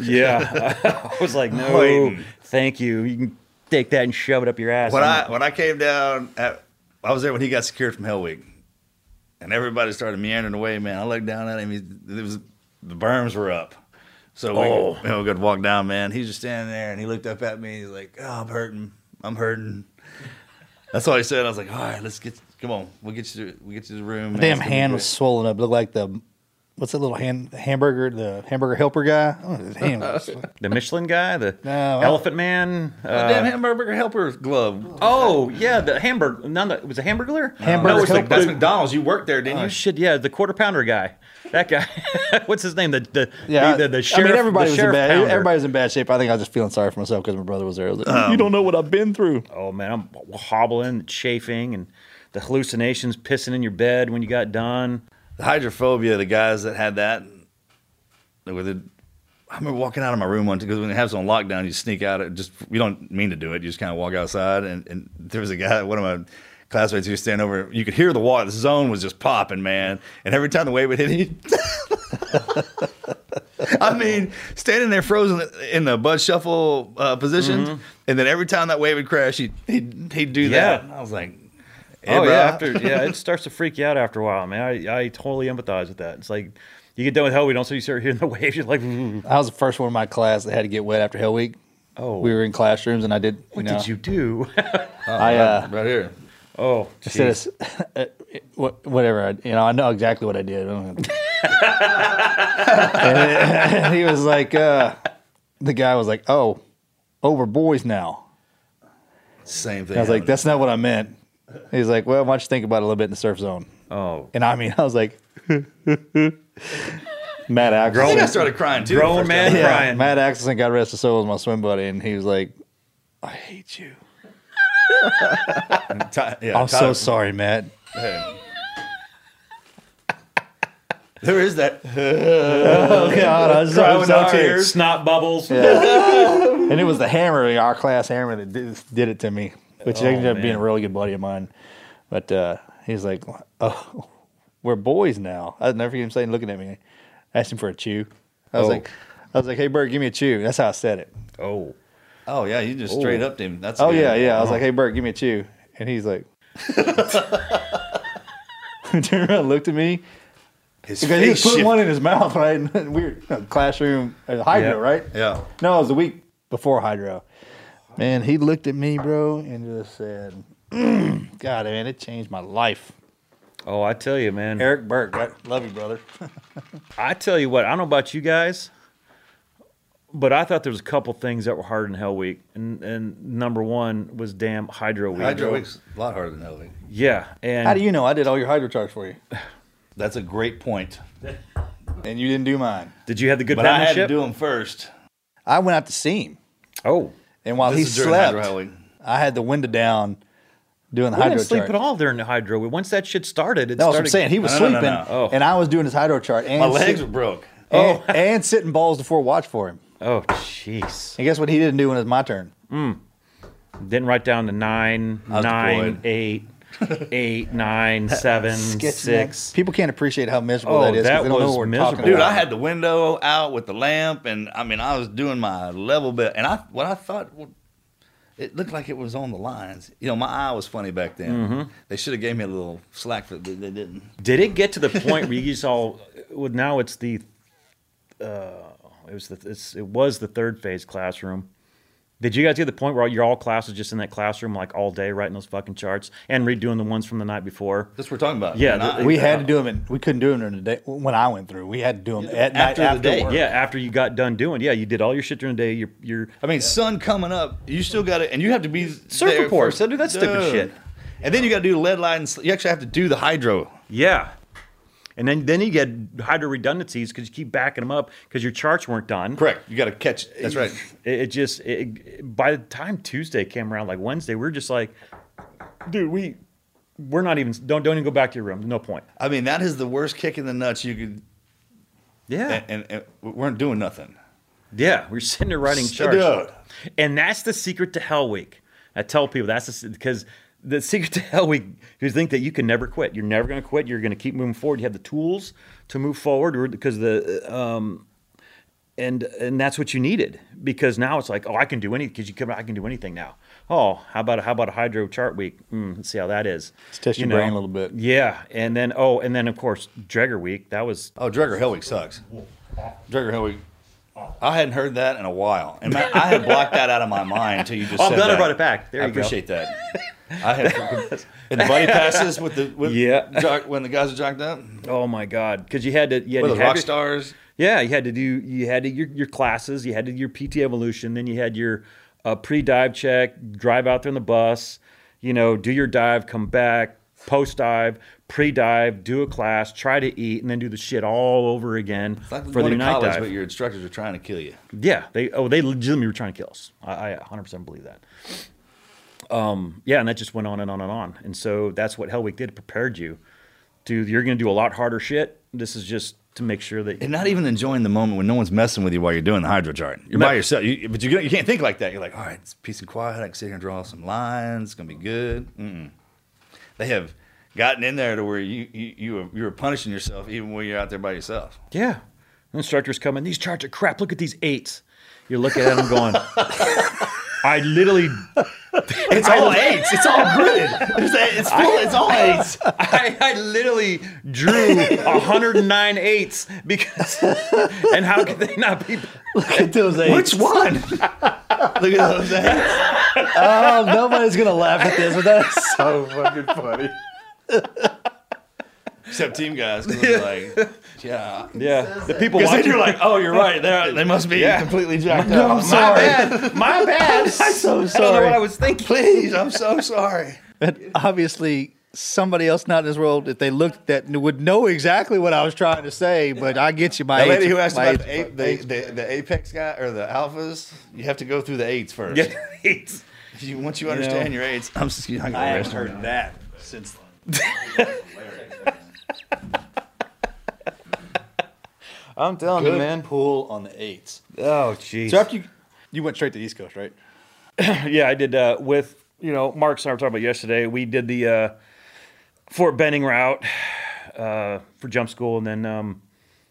Yeah. I was like, no, Waiting. thank you. You can take that and shove it up your ass. When I'm when I came down, at, I was there when he got secured from Hell Week, and everybody started meandering away. Man, I looked down at him. He, it was the berms were up, so we, Oh. you know, we could walk down. Man, he's just standing there, and he looked up at me. He's like, "Oh, I'm hurting. I'm hurting." That's all he said. I was like, "All right, let's get. Come on, we'll get you. To, we'll get you to the room." My man. damn It's gonna be hand was swollen up. Looked like the what's that little hand hamburger? The hamburger helper guy. Oh, his hand was, the Michelin guy, the No, I- Elephant Man. A Uh, damn hamburger helper glove. oh yeah, the hamburger. None. The, was it Hamburglar? Hamburger No, it was helper. the, That's McDonald's. You worked there, didn't oh you? shit, yeah, the quarter pounder guy. That guy. What's his name? The the yeah, the, the, I sheriff. mean, everybody the was in sheriff bad. pounder. Everybody was in bad shape. I think I was just feeling sorry for myself because my brother was there. I was like, you don't know what I've been through. Oh man, I'm hobbling, chafing, and the hallucinations, pissing in your bed when you got done. The hydrophobia, the guys that had that, they were the, I remember walking out of my room one because when they have us on lockdown, you sneak out. It just you don't mean to do it. You just kind of walk outside, and, and there was a guy, one of my classmates, who was standing over. You could hear the water. The zone was just popping, man. And every time the wave would hit, he. I mean, standing there frozen in the Bud Shuffle uh, position, and then every time that wave would crash, he'd he'd, he'd do Yeah. that. I was like, hey, oh bro. yeah, after yeah, it starts to freak you out after a while, man. I, I totally empathize with that. It's like you get done with hell, we don't so you start hearing the waves. You're like, "Ooh, I was the first one in my class that had to get wet after Hell Week. oh, We were in classrooms, and I did. what know, did you do? I uh, right here. oh, Instead jeez. of, whatever, I, you know, I know exactly what I did. and, and he was like, uh, the guy was like, "Oh, over boys now." Same thing. I was like, "That's not what I meant." He's like, "Well, why don't you think about it a little bit in the surf zone?" oh, And I mean, I was like, Matt I think I Axelson. started crying too. the Grown man. Yeah, crying. Matt Axelson, God rest his soul, was my swim buddy, and he was like, "I hate you." Ty- yeah, I'm so sorry, Matt. There is that. Oh God, I was Cry with so no tears. tears. snot bubbles. And it was the hammer, our class hammer, that did, did it to me, which Oh, ended up being a really good buddy of mine. But uh, he's like, "Oh, we're boys now." I'll never forget him saying, looking at me. I asked him for a chew. I was Oh. like, "I was like, hey, Bert, give me a chew." That's how I said it. Oh, Oh yeah, you just straight up to him. That's Oh good. yeah, yeah. I was like, "Hey, Bert, give me a chew," and he's like, turned around, and looked at me. His Because he was putting one in his mouth, right? Weird classroom uh, hydro, Yeah. right? Yeah. No, it was the week before hydro. Man, he looked at me, bro, and just said, mm, "God, man, it changed my life." oh, I tell you, man. Eric Burke, I love you, brother. I tell you what, I don't know about you guys, but I thought there was a couple things that were harder than Hell Week, and and number one was damn Hydro Week. Hydro Week's a lot harder than Hell Week. Yeah, and How do you know? I did all your hydro charts for you, That's a great point. and you didn't do mine. did you have the good But I had to do them first. I went out to see him, oh, and while This he slept, Hydro Hell Week. I had the window down, doing the we hydro didn't sleep chart. at all during the Hydro Once that shit started, it No, that's what started. I'm saying. He was No, no, no, sleeping, no. Oh. and I was doing his hydro chart, and My legs sit- were broke. and, oh. and sitting balls to four watch for him. Oh, jeez. And guess what he didn't do when it was my turn? Hmm. Didn't write down the nine, nine, deployed. eight, eight, nine, seven, six. People can't appreciate how miserable Oh, that is. 'cause that they know was what we're talking miserable. Dude, about. I had the window out with the lamp, and I mean, I was doing my level bit, and I what I thought well, it looked like it was on the lines. You know, my eye was funny back then. Mm-hmm. They should have gave me a little slack for they, they didn't. Did it get to the point where you saw? Well, now it's the. Uh, it was the. It's, it was the third phase classroom. Did you guys get to the point where your all classes just in that classroom like all day writing those fucking charts and redoing the ones from the night before? That's what we're talking about. Yeah, And I- we had to do them, and we couldn't do them during the day. When I went through, we had to do them at night After the after day. work. Yeah, after you got done doing, yeah, you did all your shit during the day. You're, you're I mean, sun coming up, you still got to, and you have to be Surf there reports, for- do that stupid shit. And then you got to do the lead line. and sl- You actually have to do the hydro. yeah, and then then you get hydro redundancies because you keep backing them up because your charts weren't done. Correct. You got to catch. That's right. It, it just it, by the time Tuesday came around, like Wednesday, we are just like, dude, we we're not even don't don't even go back to your room. No point. I mean, that is the worst kick in the nuts you could. Yeah, And, and, and we weren't doing nothing. yeah, we're sitting there writing charts, Dude. and that's the secret to Hell Week. I tell people that's because the secret to Hell we is think that you can never quit. You're never going to quit. You're going to keep moving forward. You have the tools to move forward, because the um, and and that's what you needed because now it's like oh I can do anything because you come I can do anything now. Oh, how about a, how about a hydro chart week? Mm, let's see how that is. Let's test You your brain a little bit. Yeah, and then oh, and then of course Draeger week. That was Oh, Draeger Hell Week sucks. Draeger Hell Week. I hadn't heard that in a while, and I had blocked that out of my mind until you just. Oh, I'm glad I brought it back. There I you go. appreciate that. I had and the buddy passes with the with Yeah. jock- when the guys are jocked up oh my god because you had to you had with to the rock your- stars. Yeah, you had to do you had to your your classes, you had to do your PT evolution, then you had your uh, pre-dive check, drive out there in the bus, you know, do your dive, come back, post dive, pre-dive, do a class, try to eat, and then do the shit all over again like for the night college, dive. but your instructors are trying to kill you. Yeah, they oh they legitimately were trying to kill us. I, I 100% believe that. Um, yeah, and that just went on and on and on, and so that's what Hell Week did. It prepared you to you're going to do a lot harder shit. This is just to make sure that And not even enjoying the moment when no one's messing with you while you're doing the hydro chart. You're by yourself, you, but you, you can't think like that. You're like, all right, it's peace and quiet. I can sit here and draw some lines. It's gonna be good. Mm-mm. They have gotten in there to where you you you were, you were punishing yourself even when you're out there by yourself. Yeah. Instructors come in, these charts are crap. Look at these eights. You're looking at them going, I literally, It's all eights. It's all grid. It's, it's, full, it's all eights. I, I literally drew 109 eights because, and how could they not be? Look at those eights. Which one? Look at those eights. Oh, nobody's gonna laugh at this, but that's so fucking funny. Except team guys. 'cause it's like, yeah. Yeah. The people Because then watching you're like, oh, you're right. They're, they must be Yeah. completely jacked up. I'm my sorry. bad. My bad. I'm so I don't know sorry. what I was thinking. Please, I'm so sorry. But obviously, somebody else not in this world, if they looked at would know exactly what I was trying to say. But I get you, my The lady eights- who asked my about the, eights- the, the, the apex guy or the alphas, you have to go through the eights first. Yeah, eights. If you, once you understand know. your eights, I'm just I'm gonna I haven't heard that. that since. I'm telling Good you, man. Pool on the eights. Oh, jeez. So after you, you went straight to the East Coast, right? yeah, I did uh, with you know Mark and I were talking about yesterday. We did the uh, Fort Benning route uh, for jump school, and then um,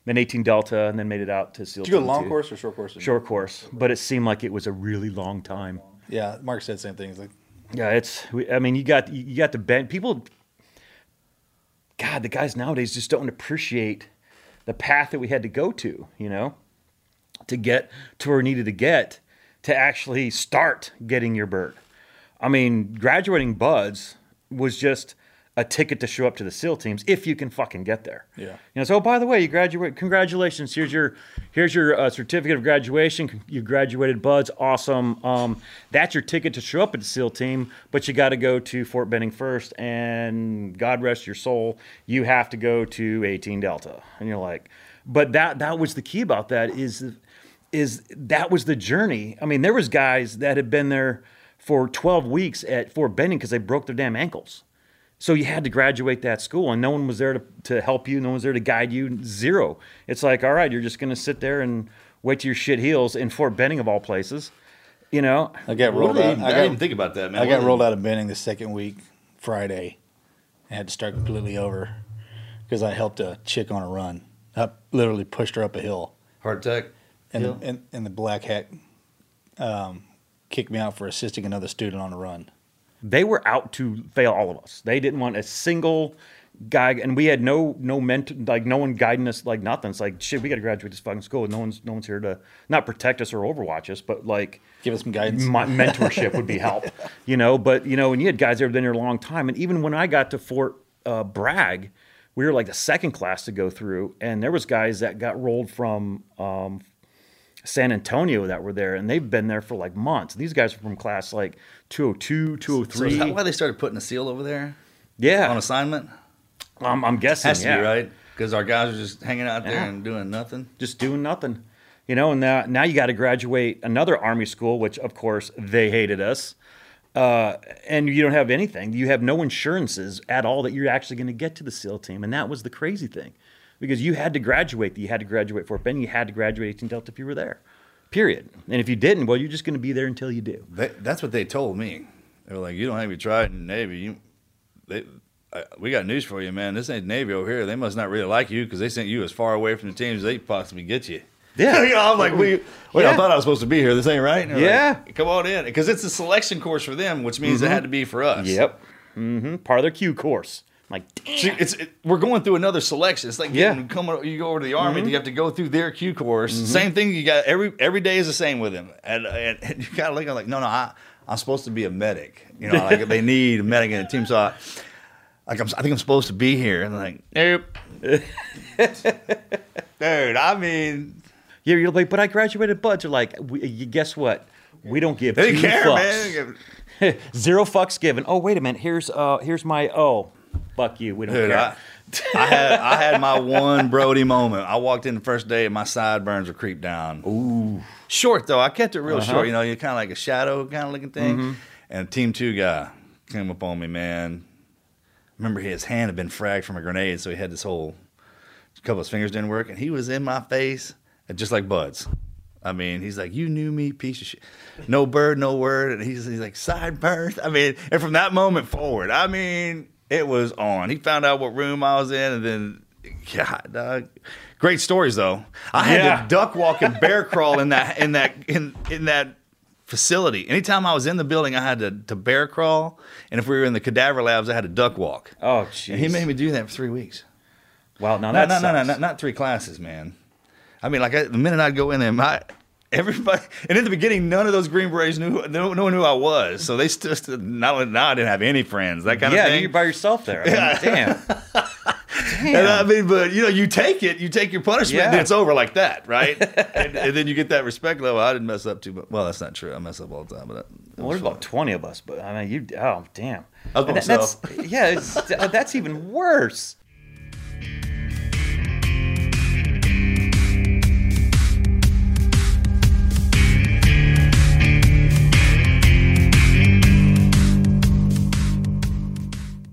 then 18 Delta, and then made it out to SEAL. Did you go 22. long course or short course? Short course, but it seemed like it was a really long time. Yeah, Mark said the same thing. Like, Yeah, it's. I mean, you got you got the bend. People, God, the guys nowadays just don't appreciate the path that we had to go to. You know, to get to where we needed to get to actually start getting your bird. I mean, graduating BUD/S was just a ticket to show up to the SEAL teams if you can fucking get there. Yeah. You know, so oh, by the way, you graduate. Congratulations. Here's your here's your uh, certificate of graduation. You graduated, BUD/S. Awesome. Um, that's your ticket to show up at the SEAL team. But you got to go to Fort Benning first, and God rest your soul, you have to go to 18 Delta. And you're like, but that that was the key about that is is that was the journey. I mean, there was guys that had been there for 12 weeks at Fort Benning because they broke their damn ankles. So you had to graduate that school, and no one was there to, to help you. No one was there to guide you. Zero. It's like, all right, you're just going to sit there and wait till your shit heals in Fort Benning of all places. You know, I got rolled out. even- I I didn't even think about that, man. I What got rolled out of Benning the second week, Friday, and had to start completely over because I helped a chick on a run. I literally pushed her up a hill, Heart attack. and Hill? and, and the black hat um, kicked me out for assisting another student on a run. They were out to fail all of us. They didn't want a single guy, and we had no no mentor, like no one guiding us, like nothing. It's like shit, we got to graduate this fucking school. No one's no one's here to not protect us or overwatch us, but like Give us some guidance. my mentorship would be help, you know. But you know, and you had guys that have been there a long time, and even when I got to Fort uh, Bragg, we were like the second class to go through, and there was guys that got rolled from um, San Antonio that were there, and they've been there for like months. These guys are from class like 202, So 203. is that why they started putting a seal over there yeah, on assignment? I'm, I'm guessing. Has to yeah. be right because our guys are just hanging out there Yeah. and doing nothing. just doing nothing. You know, and now, now you got to graduate another army school, which of course they hated us. Uh, and you don't have anything. You have no insurances at all that you're actually going to get to the SEAL team. And that was the crazy thing because you had to graduate. You had to graduate Fort Benning. You had to graduate 18 Delta if you were there, period. And if you didn't, well, you're just going to be there until you do. They, that's what they told me. They were like, "You don't have your Trident Navy. You, they, I, we got news for you, man. This ain't Navy over here. They must not really like you because they sent you as far away from the teams as they possibly get you." Yeah. you know, I'm like, "We, wait, Yeah. I thought I was supposed to be here. This ain't right." Yeah. like, come on in because it's a selection course for them, which means it had to be for us. Yep. hmm Part of their Q course. I'm like, damn. See, It's it, we're going through another selection. It's like Yeah. coming. You go over to the army, you have to go through their Q course. Same thing. You got every every day is the same with them, and, and, and you got to look at like, no, no, I I'm supposed to be a medic. You know, like they need a medic in the team. So I, like I'm, I think I'm supposed to be here, and like, nope, dude. I mean, Yeah, you're like, but I graduated BUD/S. You're like, we, guess what? We don't give they two care, fucks. man. Zero fucks given. Oh, wait a minute. Here's uh here's my oh. Fuck you. We don't Dude, care. I, I had I had my one Brody moment. I walked in the first day and my sideburns were creeped down. Ooh. Short though. I kept it real Uh-huh. short. You know, you're kind of like a shadow kind of looking thing. Mm-hmm. And team two guy came up on me, man. Remember his hand had been fragged from a grenade, so he had this whole couple of his fingers didn't work, and he was in my face, and just like BUD/S. I mean, he's like, "You knew me, piece of shit." No bird, no word, and he's, he's like, "Sideburns." I mean, and from that moment forward, I mean, it was on. He found out what room I was in, and then, God, dog. great stories though. I had Yeah. to duck walk and bear crawl in that in that in in that facility. Anytime I was in the building, I had to, to bear crawl, and if we were in the cadaver labs, I had to duck walk. oh, jeez. he made me do that for three weeks. Wow, now No, that no, no, no, sucks. not, not three classes, man. I mean, like I, the minute I'd go in there, my everybody, and in the beginning, none of those Green Berets knew, no, no one knew who I was. So they just not only now I didn't have any friends, that kind yeah, of thing. Yeah, you're by yourself there. I mean, damn. And I mean, but you know, you take it, you take your punishment, Yeah. and it's over like that, right? and, and then you get that respect level. I didn't mess up too much. Well, that's not true. I mess up all the time, but that, that What about twenty of us? But I mean, you. Oh, damn. I was that- that's yeah. It's, uh, that's even worse.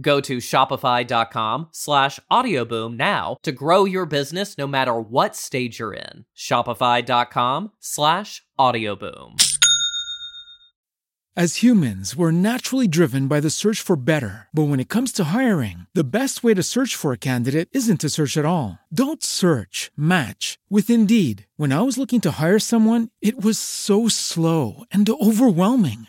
Go to shopify.com slash audioboom now to grow your business no matter what stage you're in. Shopify.com slash audioboom. As humans, we're naturally driven by the search for better. But when it comes to hiring, the best way to search for a candidate isn't to search at all. Don't search, match with Indeed. When I was looking to hire someone, it was so slow and overwhelming.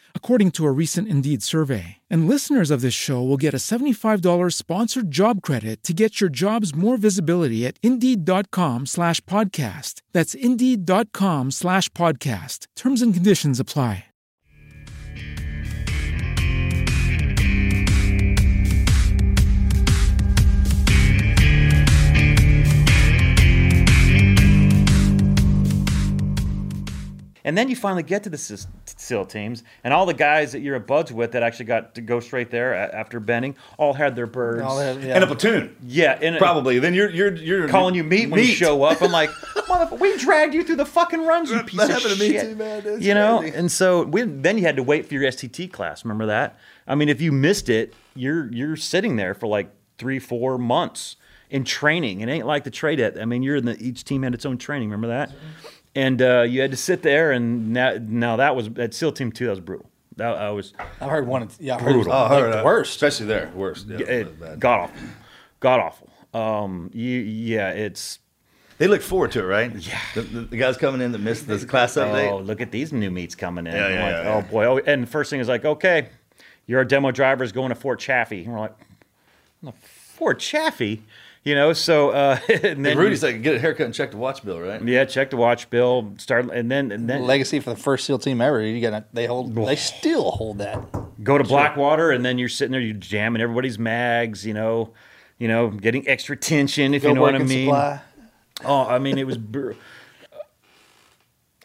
according to a recent Indeed survey. And listeners of this show will get a $75 sponsored job credit to get your jobs more visibility at Indeed.com slash podcast. That's Indeed.com slash podcast. Terms and conditions apply. And then you finally get to the S- SEAL teams, and all the guys that you're at BUD/S with that actually got to go straight there a- after Benning all had their birds. All that- yeah. And a platoon. yeah, and Probably. Then you're you're you're calling you meat, when you show up. I'm like, motherfucker, we dragged you through the fucking runs, you That piece of happened to me shit. too, man. It's you know, crazy. and so we, then you had to wait for your STT class. Remember that? I mean, if you missed it, you're you're sitting there for like three, four months in training. It ain't like the trade it. I mean, you're in the each team had its own training. Remember that? And uh, you had to sit there, and now, now that was at SEAL Team Two. That was brutal. That I was I heard one. Yeah, I heard Brutal. it was Oh, like heard the worst. Especially there. Worst. Yeah, it, god awful, god awful. Um, you, yeah, it's They look forward to it, right? Yeah. The, the, the guys coming in that missed this class update. Oh, look at these new meats coming in. Yeah, yeah, like, yeah, yeah. Oh boy. Oh, and the first thing is like, okay, your demo driver is going to Fort Chaffee. And we're like, Fort Chaffee, you know. So uh, and And then Rudy's you- like, get a haircut and check the watch bill, right? yeah, check the watch bill. Start and then and then Legacy for the first SEAL team ever. You got they hold. They still hold that. go to Blackwater, and then you're sitting there, you jamming everybody's mags, you know, you know, getting extra tension if Go you know what I mean. supply. Oh, I mean, it was. Br-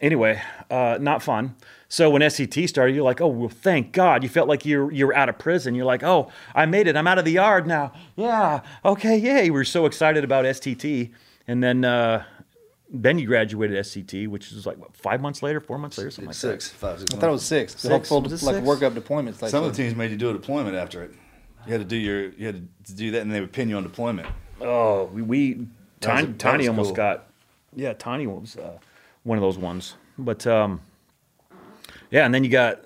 anyway, uh, not fun. So when STT started, you're like, oh, well, thank God. You felt like you're you're out of prison. You're like, oh, I made it. I'm out of the yard now. Yeah. Okay. Yay. You were so excited about STT, and then uh, then you graduated STT, which was like what, five months later, four months later, something like Six, five, six. I thought it was six. Six. full, Was it like six? work up deployments. Like Some of the teams made you do a deployment after it. You had to do your, you had to do that, and they would pin you on deployment. Oh, we, we Tiny, that Tiny almost cool. got. Yeah, Tiny was uh, one of those ones. But um, yeah, and then you got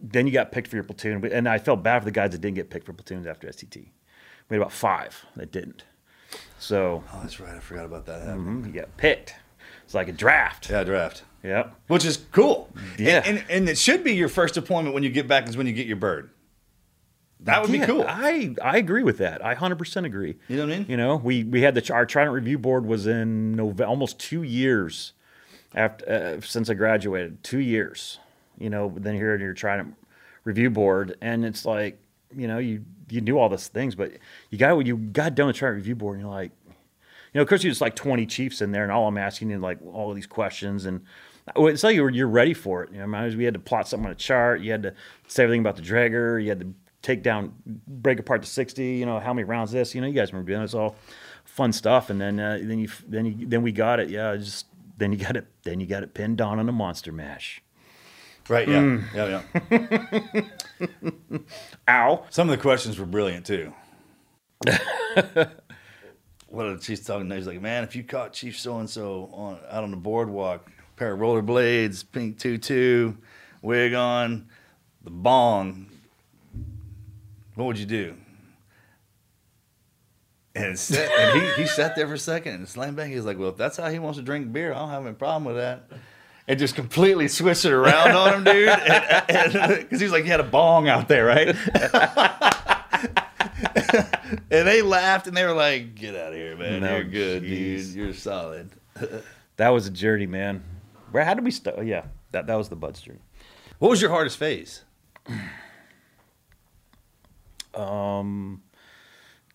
then you got picked for your platoon, and I felt bad for the guys that didn't get picked for platoons after STT. We had about five that didn't. So Oh, that's right. I forgot about that. mhm, you got picked. It's like a draft. Yeah, draft. Yep. Which is cool. Yeah. And, and, and it should be your first deployment when you get back is when you get your bird. That would Yeah, be cool. I I agree with that. I hundred percent agree. You know what I mean? You know, we we had the our Trident review board was in November, almost two years after uh, since I graduated. Two years. You know, then here you're trying to review board, and it's like you know you you knew all these things, but you got you got done with Trident review board, and you're like, you know, of course, you just like 20 chiefs in there, and all I'm asking is like all of these questions, and it's like you're, you're ready for it. You know, we had to plot something on a chart. You had to say everything about the Draeger, You had to take down, break apart the 60. You know, how many rounds this. You know, you guys remember doing it. It's all fun stuff. And then uh, then you then you then we got it. Yeah, just then you got it. Then you got it pinned down on a monster mash. Right. Yeah. Mm. Yeah. Yeah. Ow! Some of the questions were brilliant too. what did Chief's talking? to? He's like, man, if you caught Chief so and so on out on the boardwalk, pair of rollerblades, pink tutu, wig on, the bong, what would you do? And, sat, and he, he sat there for a second and slammed back. He was like, well, if that's how he wants to drink beer, I don't have any problem with that. And just completely switched it around on him, dude. Because he was like, he had a bong out there, right? and they laughed and they were like, "Get out of here, man! No, You're good, jeez. dude. You're solid." That was a journey, man. Where? How did we start? Oh, yeah, that that was the BUD/S journey. What was your hardest phase? um,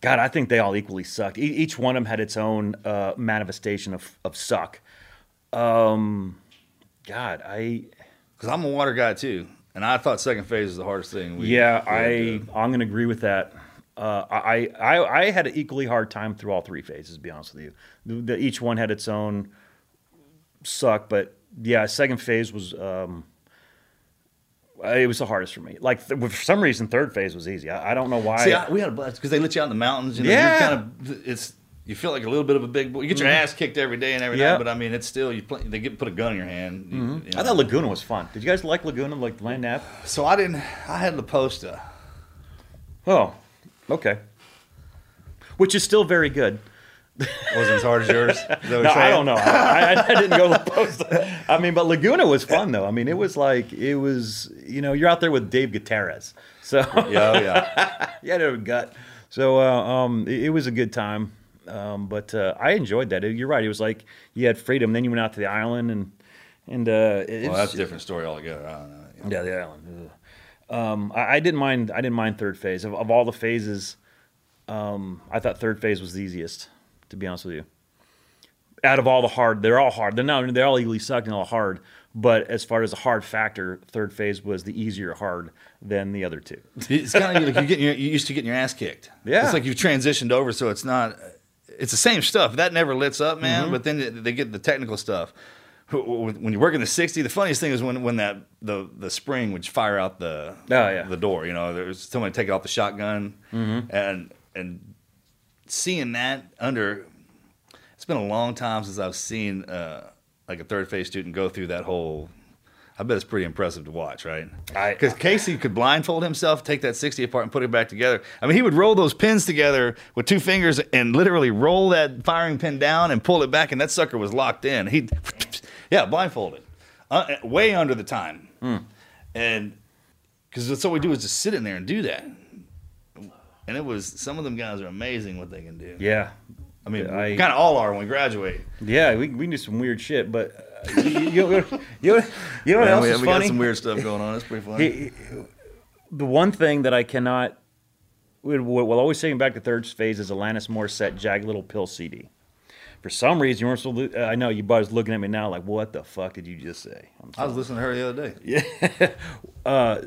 God, I think they all equally sucked. E- each one of them had its own uh, manifestation of of suck. Um, God, I Because I'm a water guy too, and I thought second phase was the hardest thing. We, yeah, I to- I'm gonna agree with that. Uh, I, I I had an equally hard time through all three phases. To be honest with you, the, the, each one had its own suck, but yeah, second phase was um, it was the hardest for me. Like th- for some reason, third phase was easy. I, I don't know why. See, I, we had a blast because they let you out in the mountains. You know, Yeah. kind of it's you feel like a little bit of a big boy. You get your ass kicked every day and every Yeah. night, but I mean, it's still you. Play, they get put a gun in your hand. you- you I thought Laguna was fun. Did you guys like Laguna, like the land nav? so I didn't. I had La Posta. Oh, okay. Which is still very good. Wasn't as hard as yours. No, I don't know. I, I, didn't go to the post. I mean, but Laguna was fun though. I mean, it was like it was. You know, you're out there with Dave Gutierrez, so Yeah, oh, yeah. you had a gut. So uh, um, it, it was a good time. Um, but uh, I enjoyed that. You're right. It was like you had freedom. Then you went out to the island and and uh, Well, was- that's a different story altogether. I don't know. Yeah, the island. Um, I, I didn't mind. I didn't mind third phase of, of all the phases. Um, I thought third phase was the easiest, to be honest with you. Out of all the hard, they're all hard. They're not. They're all equally sucked and all hard. But as far as a hard factor, third phase was the easier hard than the other two. It's kind of like you're getting you're used to getting your ass kicked. Yeah. it's like you've transitioned over, so it's not. It's the same stuff that never lits up, man. Mm-hmm. But then they get the technical stuff. When you work in the sixty, the funniest thing is when when that the the spring would fire out the Oh, yeah. the door. You know, there's somebody taking off the shotgun, Mm-hmm. and and seeing that under. It's been a long time since I've seen uh, like a third phase student go through that whole. I bet it's pretty impressive to watch, right? Because Casey could blindfold himself, take that 60 apart, and put it back together. I mean, he would roll those pins together with two fingers and literally roll that firing pin down and pull it back, and that sucker was locked in. He, yeah, blindfolded, uh, way under the time, and because that's all we do is just sit in there and do that. And it was some of them guys are amazing what they can do. Yeah, I mean, kind of all are when we graduate. yeah. We we do some weird shit, but you, you, you, you know what Man, else we, is we funny? got some weird stuff going on. It's pretty funny. He- the one thing that I cannot, we will always taking back to third phase is Alanis Morissette "Jagged Little Pill" CD. For some reason, you weren't so. Uh, I know you guys looking at me now like, what the fuck did you just say? I was listening to her the other day. Uh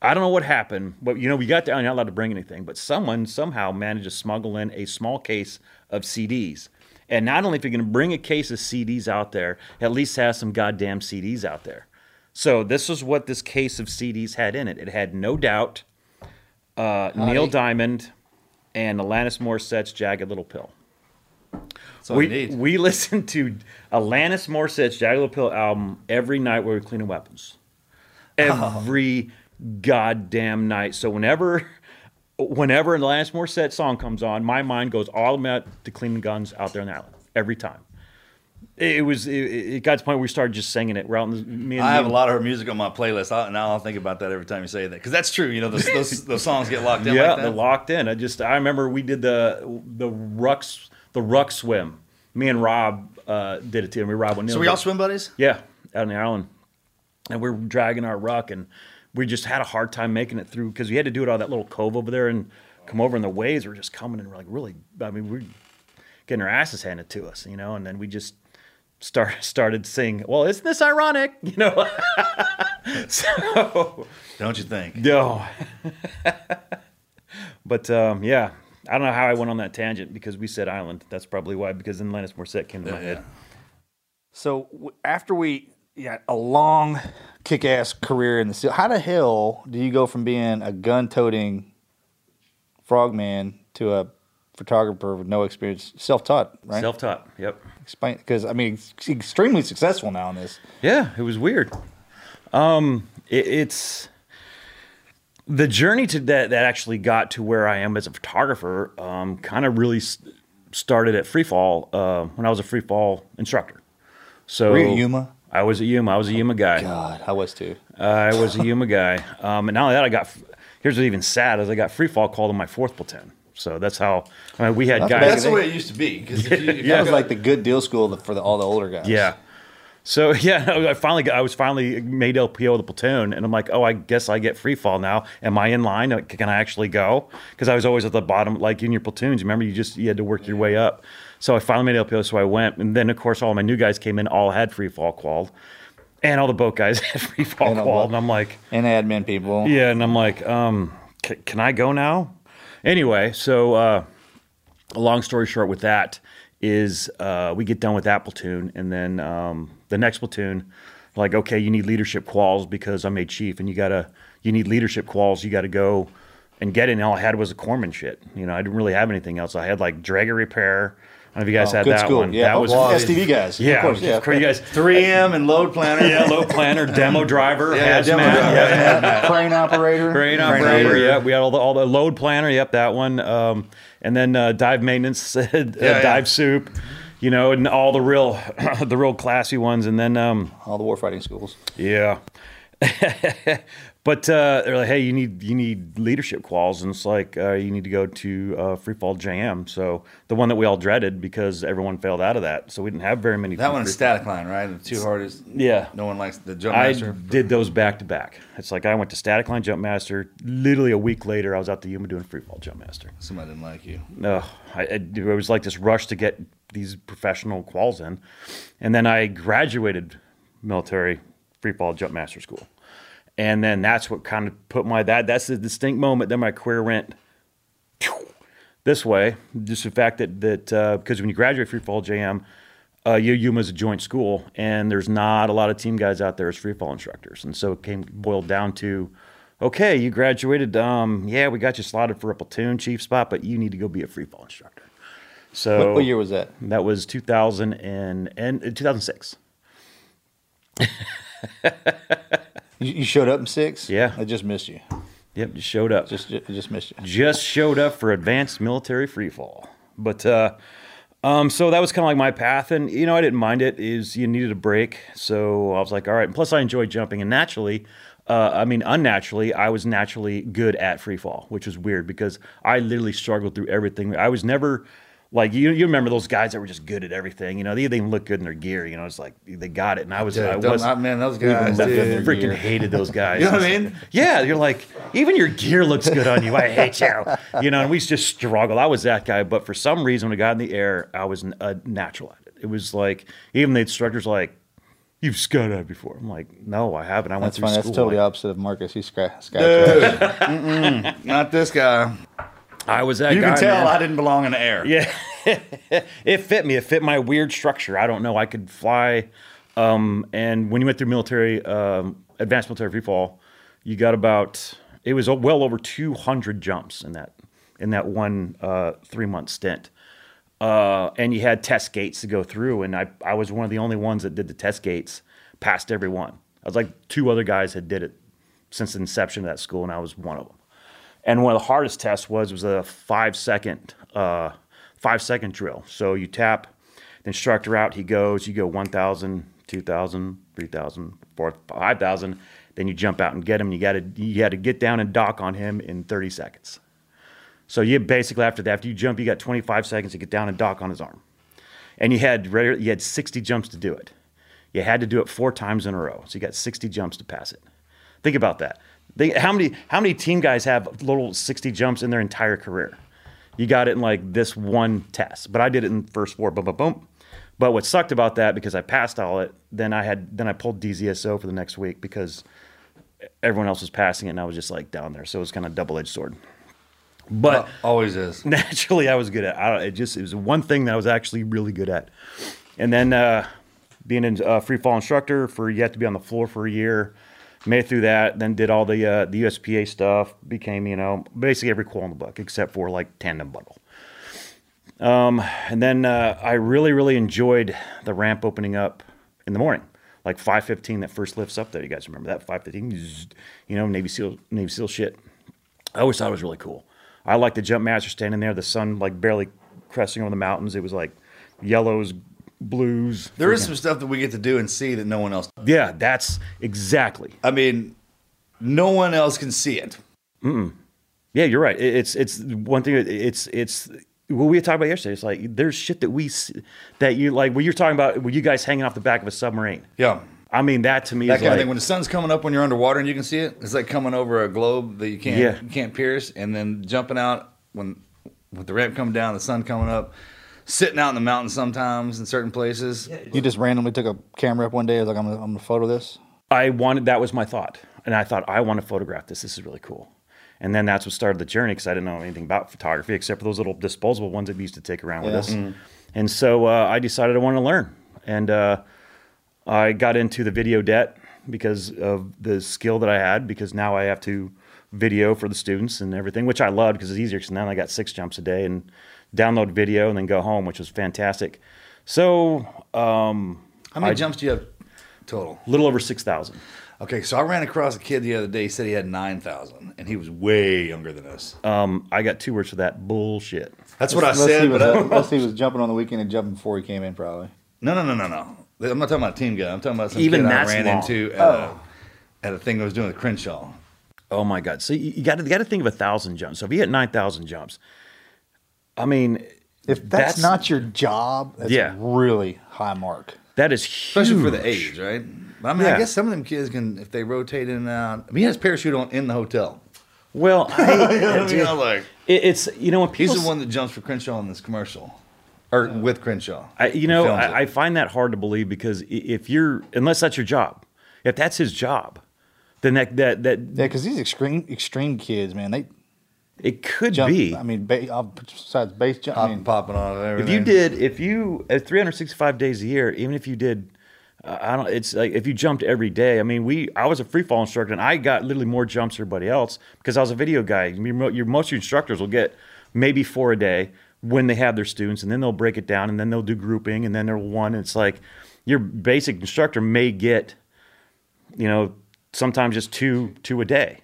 I don't know what happened, but you know, we got down, you're not allowed to bring anything, but someone somehow managed to smuggle in a small case of CDs. And not only if you're going to bring a case of CDs out there, at least have some goddamn CDs out there. So this is what this case of CDs had in it. It had No Doubt, uh, Neil Diamond, and Alanis Morissette's Jagged Little Pill. That's all we, need. we listened to Alanis Morissette's Jagged Little Pill album every night while we were cleaning weapons. Every goddamn night. So whenever whenever an Alanis Morissette song comes on, my mind goes all about to cleaning guns out there on the island. Every time. It was it, it got to the point where we started just singing it. We're out in the, me and I have a lot of her music on my playlist, I, and now I'll think about that every time you say that because that's true. You know, those, those, those songs get locked in yeah, like they're locked in. I just I remember we did the the rucks the ruck swim. Me and Rob uh, did it too. And we Rob O'Neill. so we all swim buddies. Yeah, out on the island, and we are dragging our ruck, and we just had a hard time making it through because we had to do it all that little cove over there and come over, and the waves were just coming and we're like really. I mean, we're getting our asses handed to us, you know, and then we just start started singing. Well, isn't this ironic, you know? so Don't you think? no, but um, yeah. I don't know how I went on that tangent because we said island. That's probably why, because then Alanis Morissette came to my Yeah, head. yeah. So w- after we got a long kick-ass career in the SEAL, how the hell do you go from being a gun-toting frogman to a photographer with no experience, self-taught, right? Self-taught. Yep. Explain, because I mean, extremely successful now in this. Yeah, it was weird. Um, it, it's the journey to that that actually got to where I am as a photographer. Um, kind of really started at free fall uh, when I was a free fall instructor. So Were you Yuma? I was a Yuma. I was a Yuma guy. God, I was too. I was a Yuma guy. Um, and not only that, I got here's what's even sad is I got free fall called in my fourth platoon. So that's how I mean, we had That's guys. That's the way it used to be. 'cause if you, if you That was like the good deal school for the, all the older guys. Yeah. So yeah, I finally got, I was finally made LPO of the platoon, and I'm like, oh, I guess I get free fall now. Am I in line? Can I actually go? Because I was always at the bottom, like in your platoons. Remember, you just you had to work your way up. So I finally made LPO, so I went, and then of course all my new guys came in, all had free fall qualled, and all the boat guys had free fall And all qualled, the- and I'm like, And admin people. yeah, and I'm like, um, c- can I go now? Anyway, so uh, a long story short with that is uh, we get done with that platoon, and then um, the next platoon, like, okay, you need leadership quals because I'm a chief, and you gotta, you need leadership quals. You got to go and get it. And all I had was a corpsman shit. You know, I didn't really have anything else. I had like Draeger repair. I don't know if you guys Oh, had good that school. one. Yeah, that was well, STV guys. yeah, of course. Yeah, You guys, 3M and load planner. yeah, load planner, demo driver, Yeah, hazmat, demo driver. yeah, crane operator. Crane operator, yeah. We had all the all the load planner, yep, that one. Um, and then uh, dive maintenance, uh, yeah. dive sup, you know, and all the real the real classy ones. And then um, All the warfighting schools. yeah. but uh, they're like, hey, you need you need leadership quals, and it's like uh, you need to go to uh, Free Fall JM. So the one that we all dreaded because everyone failed out of that, so we didn't have very many. That one's static line, right? The two hardest. Yeah. No one likes the jump Master. I did those back to back. It's like I went to Static Line Jump Master. Literally a week later, I was out the Yuma doing free fall jump master. Somebody didn't like you. No, I, it was like this rush to get these professional quals in, and then I graduated military free fall jump master school, and then that's what kind of put my that that's the distinct moment. Then my career went this way. Just the fact that that because when you graduate free fall JM, uh, you Yuma is a joint school, and there's not a lot of team guys out there as free fall instructors, and so it came boiled down to. Okay, you graduated. Um, yeah, we got you slotted for a platoon chief spot, but you need to go be a free fall instructor. So What, what year was that? that was 2000 and, and uh, 2006. You, you showed up in six. Yeah. I just missed you. Yep, just showed up. Just, just, just missed you. just showed up for advanced military free fall. But uh, um, so that was kind of like my path, and you know I didn't mind it. Is you needed a break, so I was like, all right. And plus, I enjoy jumping, and naturally, uh, I mean, unnaturally, I was naturally good at free fall, which was weird because I literally struggled through everything. I was never. Like you, you remember those guys that were just good at everything. You know, they didn't even look good in their gear. You know, it's like they got it, and I was, I Dude, don't- was, I- man, those guys, I dude. freaking hated those guys. You know what I mean? Yeah, you're like, even your gear looks good on you. I hate you. You know, and we just struggled. I was that guy, but for some reason, when I got in the air, I was a natural at it. It was like, even the instructor's like, You've skydived before. I'm like, No, I haven't. I went That's through fine. That's totally Like, opposite of Marcus. He's sky. sky Not this guy. I was that You guy. can tell man. I didn't belong in the air. Yeah, it fit me. It fit my weird structure. I don't know. I could fly. Um, and when you went through military, um, advanced military free fall, you got about it was well over 200 jumps in that in that one uh, three month stint. Uh, and you had test gates to go through, and I I was one of the only ones that did the test gates, passed every one. I was like two other guys had did it since the inception of that school, and I was one of them. And one of the hardest tests was was a five second uh, five second drill. So you tap the instructor out, he goes, you go 1,000, 2,000, 3,000, 4,000, 5,000. Then you jump out and get him. You got to you had to get down and dock on him in 30 seconds. So you basically after that, after you jump, you got 25 seconds to get down and dock on his arm. And you had you had 60 jumps to do it. You had to do it four times in a row. So you got 60 jumps to pass it. Think about that. Think, how many how many team guys have little 60 jumps in their entire career? You got it in like this one test. But I did it in first four, boom, boom, boom. But what sucked about that because I passed all it, then I had then I pulled DZSO for the next week because everyone else was passing it and I was just like down there. So it was kind of double edged sword. But Uh, always is. naturally I was good at. I don't, it just it was one thing that I was actually really good at. And then uh, being a uh, free fall instructor for you have to be on the floor for a year. Made it through that, then did all the uh, the USPA stuff. Became you know basically every qual in the book except for like tandem bundle. Um, and then uh, I really really enjoyed the ramp opening up in the morning, like 5:15. That first lifts up there. You guys remember that 5:15? You know Navy SEAL Navy SEAL shit. I always thought it was really cool. I like the jump master standing there, the sun like barely cresting over the mountains. It was like yellows, blues. There is some stuff that we get to do and see that no one else. Yeah, that's exactly. I mean, no one else can see it. Yeah, you're right. It's it's one thing. It's it's what we had talked about yesterday. It's like there's shit that we see, that you like. When you're talking about, were you guys hanging off the back of a submarine? Yeah. I mean, that to me That is kind like of thing. When the sun's coming up when you're underwater and you can see it, it's like coming over a globe that you can't Yeah. you can't pierce, and then jumping out when with the ramp coming down, the sun coming up, sitting out in the mountains sometimes in certain places. You just randomly took a camera up one day. I was like, I'm gonna, I'm gonna photo this. I wanted that was my thought, and I thought I want to photograph this. This is really cool. And then that's what started the journey because I didn't know anything about photography except for those little disposable ones that we used to take around with Yeah. us. And so uh, I decided I wanted to learn, and uh, I got into the video debt because of the skill that I had. Because now I have to video for the students and everything, which I loved because it's easier. Because now I got six jumps a day and download video and then go home, which was fantastic. So um, How many I- jumps do you have total? a little over six thousand. Okay, so I ran across a kid the other day. He said he had nine thousand, and he was way younger than us. Um, I got two words for that bullshit. That's what I Unless said. He was, But I, unless he was jumping on the weekend and jumping before he came in, probably. no, no, no, no, no. I'm not talking about a team guy. I'm talking about some Even kid I ran long. into at, a, at a thing I was doing with Crenshaw. Oh my god! So you, you got to you got to think of a thousand jumps. So if you hit nine thousand jumps, I mean, If that's, not your job, that's Yeah. a really high mark. that is huge. especially for the age, right? But I mean, Yeah. I guess some of them kids can, if they rotate in and out. I mean, he has parachute on in the hotel. Well, I, I mean, I'm like, it, it's you know when he's the one that jumps for Crenshaw in this commercial, or with Crenshaw. I, you know. I, I find that hard to believe because if you're unless that's your job, if that's his job, then that that that Yeah, because these extreme extreme kids, man, they it could jump. be. I mean, ba- uh, besides base jump, I mean, popping on everything. if you did if you at 365 days a year even if you did uh, i don't it's like if you jumped every day i mean we i was a free fall instructor and i got literally more jumps than everybody else because i was a video guy your, mo- your most of your instructors will get maybe four a day when they have their students and then they'll break it down and then they'll do grouping and then they'll one and it's like your basic instructor may get you know sometimes just two two a day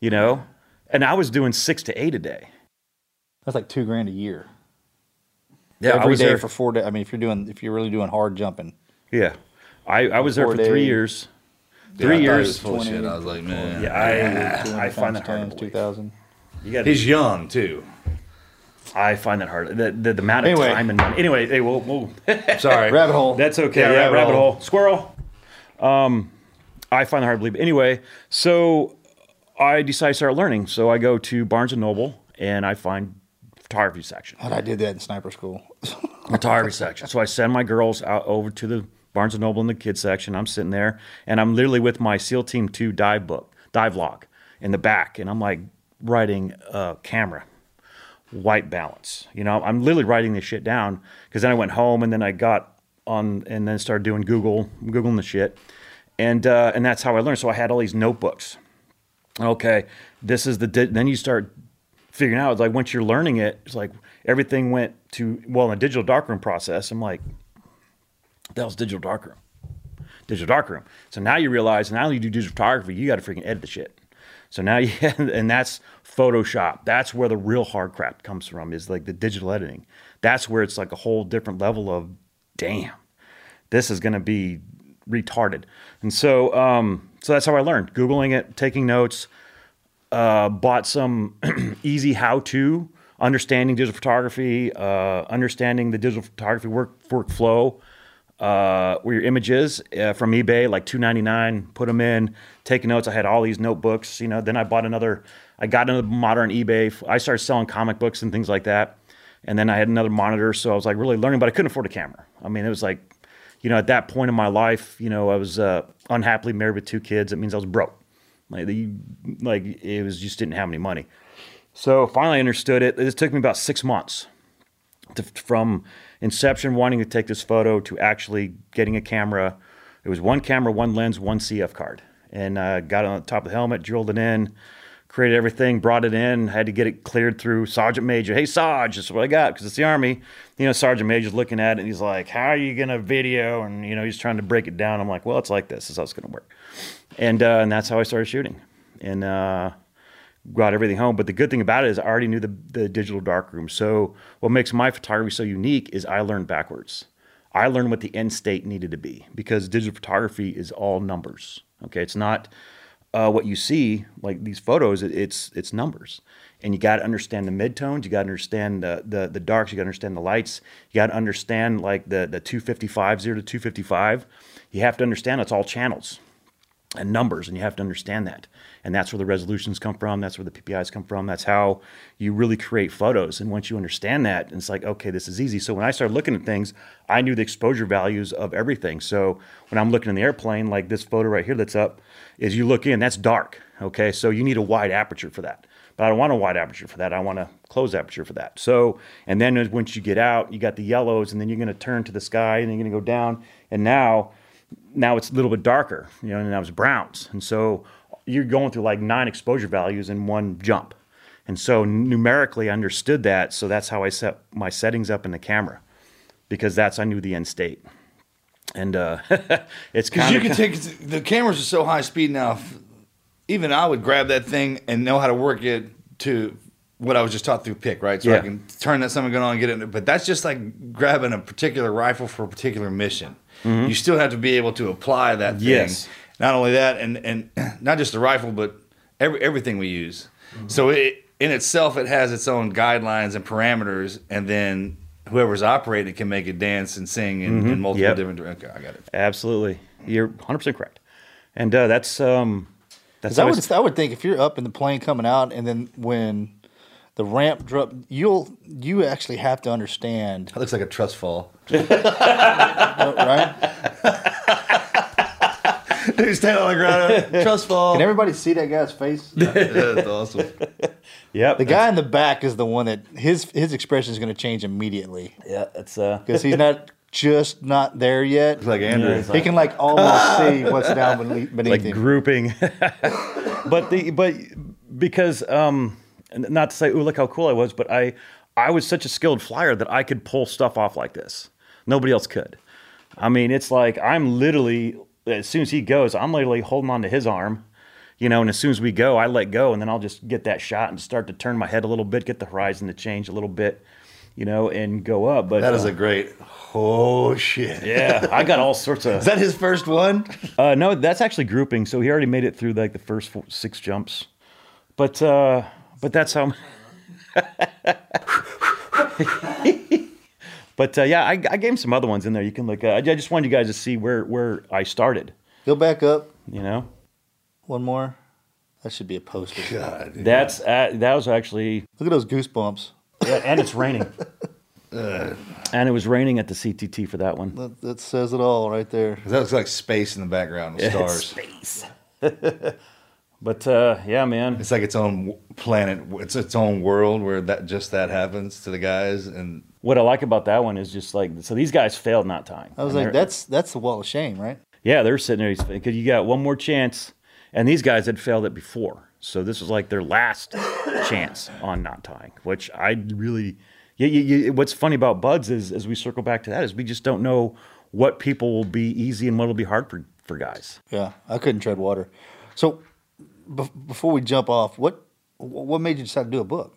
you know and i was doing six to eight a day that's like two grand a year. yeah i was day there for four days. I mean, if you're doing, if you're really doing hard jumping, Yeah, I, I was there Four for three days. years. Yeah, Three I thought he years. was full 20, I was like, man, Yeah, I I find that hard. to two believe. thousand. You got he's young too. I find that hard. The, the, the amount of Anyway. time and money. Anyway, hey, we'll, we'll Sorry, Rabbit hole. that's okay. Yeah, Yeah, rabbit rabbit, hole. hole. Squirrel. Um, I find it hard to believe. Anyway, so I decided to start learning. So I go to Barnes and Noble and I find photography section. God, I did that in sniper school. photography section. So I send my girls out over to the Barnes and Noble in the kids section. I'm sitting there, and I'm literally with my SEAL Team Two dive book, dive log, in the back, and I'm like writing uh, camera, white balance. You know, I'm literally writing this shit down because then I went home and then I got on and then started doing Google, googling the shit, and uh, and that's how I learned. So I had all these notebooks. Okay, this is the di- then you start figuring out like once you're learning it, it's like everything went to well in the digital darkroom process. I'm like, that was digital darkroom, digital darkroom. So now you realize now you do digital photography, you got to freaking edit the shit. So now you and that's Photoshop. That's where the real hard crap comes from is like the digital editing. That's where it's like a whole different level of damn, this is going to be retarded. And so um, so that's how I learned googling it, taking notes uh, bought some easy how to understanding digital photography, uh, understanding the digital photography work workflow. Uh, where your images uh, from eBay, like two ninety nine, put them in, take notes. I had all these notebooks, you know. Then I bought another. I got another on eBay. I started selling comic books and things like that. And then I had another monitor, so I was like really learning, but I couldn't afford a camera. I mean, it was like, you know, at that point in my life, you know, I was uh, unhappily married with two kids. It means I was broke. Like, the, like it was just didn't have any money. So finally I understood it. It took me about six months to, from inception wanting to take this photo to actually getting a camera. It was one camera, one lens, one CF card, and uh, got it on top of the helmet, drilled it in, created everything, brought it in, had to get it cleared through Sergeant Major. Hey, Sarge, this is what I got because it's the Army. You know, Sergeant Major's looking at it and he's like, How are you going to video? And, you know, he's trying to break it down. I'm like, Well, it's like this. This is how it's going to work. And, uh, and that's how I started shooting. And, uh, brought everything home. But the good thing about it is I already knew the, the digital darkroom. So what makes my photography so unique is I learned backwards. I learned what the end state needed to be because digital photography is all numbers. Okay, it's not uh, what you see like these photos. It, it's it's numbers, and you got to understand the midtones. You got to understand the, the the darks. You got to understand the lights. You got to understand like the the 255 zero to 255. You have to understand it's all channels and numbers, and you have to understand that. And that's where the resolutions come from. That's where the PPIs come from. That's how you really create photos. And once you understand that, it's like, okay, this is easy. So when I started looking at things, I knew the exposure values of everything. So when I'm looking in the airplane, like this photo right here that's up, is you look in, that's dark. Okay, so you need a wide aperture for that. But I don't want a wide aperture for that. I want a closed aperture for that. So, and then once you get out, you got the yellows, and then you're going to turn to the sky, and then you're going to go down. And now, now it's a little bit darker, you know, and now it's browns. And so you're going through like nine exposure values in one jump. And so numerically I understood that. So that's how I set my settings up in the camera because that's, I knew the end state. And uh, it's Because you can take the cameras are so high speed now. Even I would grab that thing and know how to work it to what I was just taught through pick, right? So I can turn that something going on and get it. But that's just like grabbing a particular rifle for a particular mission. You still have to be able to apply that thing. Mm-hmm. Yes. Not only that, and and not just the rifle, but every everything we use. Mm-hmm. So it in itself, it has its own guidelines and parameters, and then whoever's operating it can make it dance and sing in, in multiple Mm-hmm. Yep. different. Okay, I got it. absolutely. You're 100% correct. And uh, that's, um, that's I how I would, would think if you're up in the plane coming out, and then when the ramp drop, you'll you actually have to understand, That looks like a trust fall. right? Dude, stand on the ground. Trust fall. Can everybody see that guy's face? That's awesome. Yep. The guy in the back is the one that his his expression is going to change immediately Yeah, that's, uh, because he's not just not there yet. Looks like Andrew. he can like almost see what's down beneath, beneath like him. grouping. but the but because um not to say oh look how cool I was, but I I was such a skilled flyer that I could pull stuff off like this. Nobody else could. I mean, it's like I'm literally as soon as he goes, I'm literally holding on to his arm. You know, and as soon as we go, I let go, and then I'll just get that shot and start to turn my head a little bit, get the horizon to change a little bit, you know, and go up. But That is uh, a great. Oh shit! yeah, I got all sorts of Is that his first one? uh, no, that's actually grouping. So he already made it through like the first four, six jumps, but uh, but that's how. but uh, yeah, I, I gave him some other ones in there. You can look. At. I just wanted you guys to see where where I started. Go back up You know, one more. That should be a poster. God. that's uh, that was actually, Look at those goosebumps. yeah, and it's raining. and it was raining at the CTT for that one. That, that says it all right there. That looks like space in the background with stars. Space. but uh, yeah, man. It's like its own w- planet. It's its own world where that just that happens to the guys. And What I like about that one is just like so these guys failed knot tying. I was And like, they're- that's that's the wall of shame, right? Yeah, they're sitting there because you got one more chance, and these guys had failed it before, so this was like their last chance on knot tying, which I really. Yeah, what's funny about BUD/S is, as we circle back to that, is we just don't know what people will be easy and what will be hard for, for guys. Yeah, I couldn't tread water. So, bef- before we jump off, what what made you decide to do a book?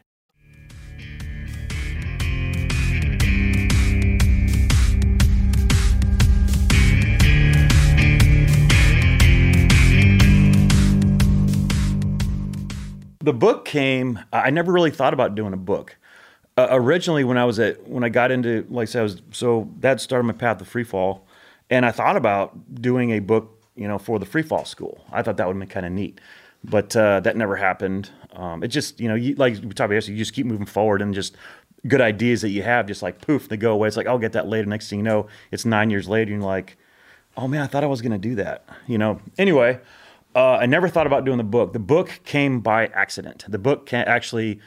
The book came i never really thought about doing a book. Uh, originally when i was at when i got into like i said I was so that started my path to free fall. And i thought about doing a book you know for the free fall school. I thought that would be kind of neat. But uh, that never happened. Um, it just you know you, like we talked about yesterday you just keep moving forward and just good ideas that you have just like poof they go away. It's like i'll get that later. Next thing you know it's nine years later and you're like oh man i thought i was going to do that you know? Anyway uh, I never thought about doing the book. The book came by accident. The book can actually,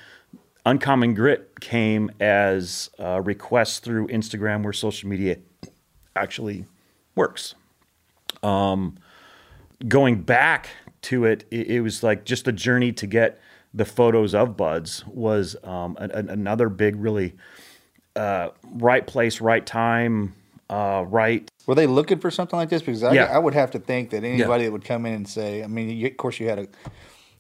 Uncommon Grit came as a request through Instagram, where social media actually works. Um, going back to it, it, it was like just a journey to get the photos of BUD/S was um, a, a, another big, really uh, right place, right time, uh, right Were they looking for something like this? Because I, Yeah. I would have to think that anybody that would come in and say, I mean, you, of course you had a,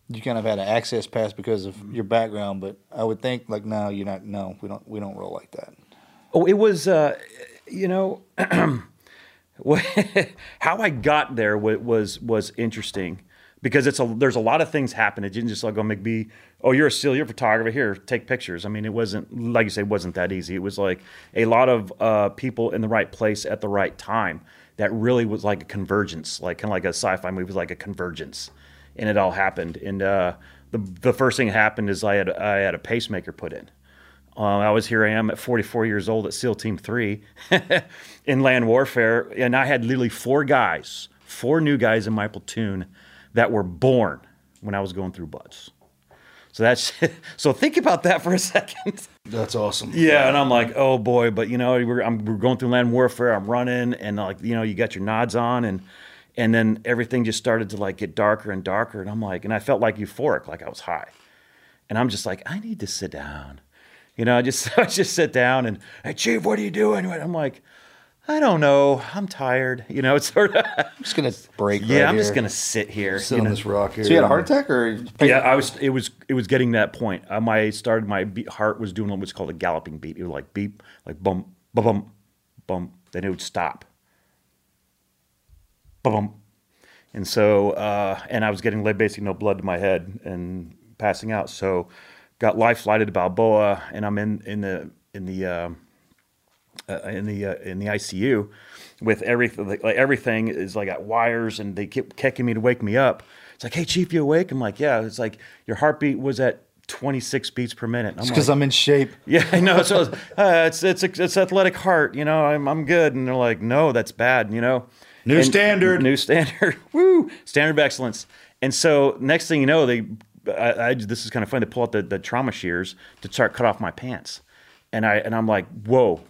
you kind of had an access pass because of your background, but I would think like, no, you're not. No, we don't. We don't roll like that. Oh, it was, uh, you know, how I got there wa- was was interesting because it's a there's a lot of things happen. It didn't just like go McBee. Oh, you're a SEAL, you're a photographer. Here, take pictures. I mean, it wasn't like you say, it wasn't that easy. It was like a lot of uh, people in the right place at the right time. That really was like a convergence, like kind of like a sci-fi movie, was like a convergence, and it all happened. And uh, the the first thing that happened is I had I had a pacemaker put in. Uh, I was here. I am at 44 years old at SEAL Team Three in land warfare, and I had literally four guys, four new guys in my platoon that were born when I was going through BUD/S. So that's so. Think about that for a second. That's awesome. Yeah, and I'm like, oh boy, but you know, we're, I'm, we're going through land warfare. I'm running, and like, you know, you got your nods on, and and then everything just started to like get darker and darker, and I'm like, and I felt like euphoric, like I was high, and I'm just like, I need to sit down, you know, I just I just sit down and, hey, chief, what are you doing? I'm like, I don't know, I'm tired, you know, it's sort of, I'm just gonna break. yeah, right I'm just gonna sit here, Sit on know? this rock here. So you had a heart attack, or Yeah, I was. It was. It was getting to that point. Um, I started. My beat, heart was doing what's called a galloping beat. It was like beep, like bump, bum, bum, bum. Then it would stop. Bum, bum. And so, uh, and I was getting like, basically no blood to my head and passing out. So, got life flighted to Balboa, and I'm in in the in the uh, uh, in the uh, in the ICU, with everything. Like, everything is like got wires, and they keep kicking me to wake me up. It's like, hey, chief, you awake? I'm like, yeah. It's like your heartbeat was at 26 beats per minute. I'm because like, I'm in shape. yeah, I know. So uh, it's it's it's athletic heart. You know, I'm I'm good. And they're like, no, that's bad. You know, New And- standard. New standard. Woo! Standard of excellence. And so next thing you know, they I, I this is kind of funny. They pull out the, the trauma shears to start cut off my pants, and I and I'm like, whoa!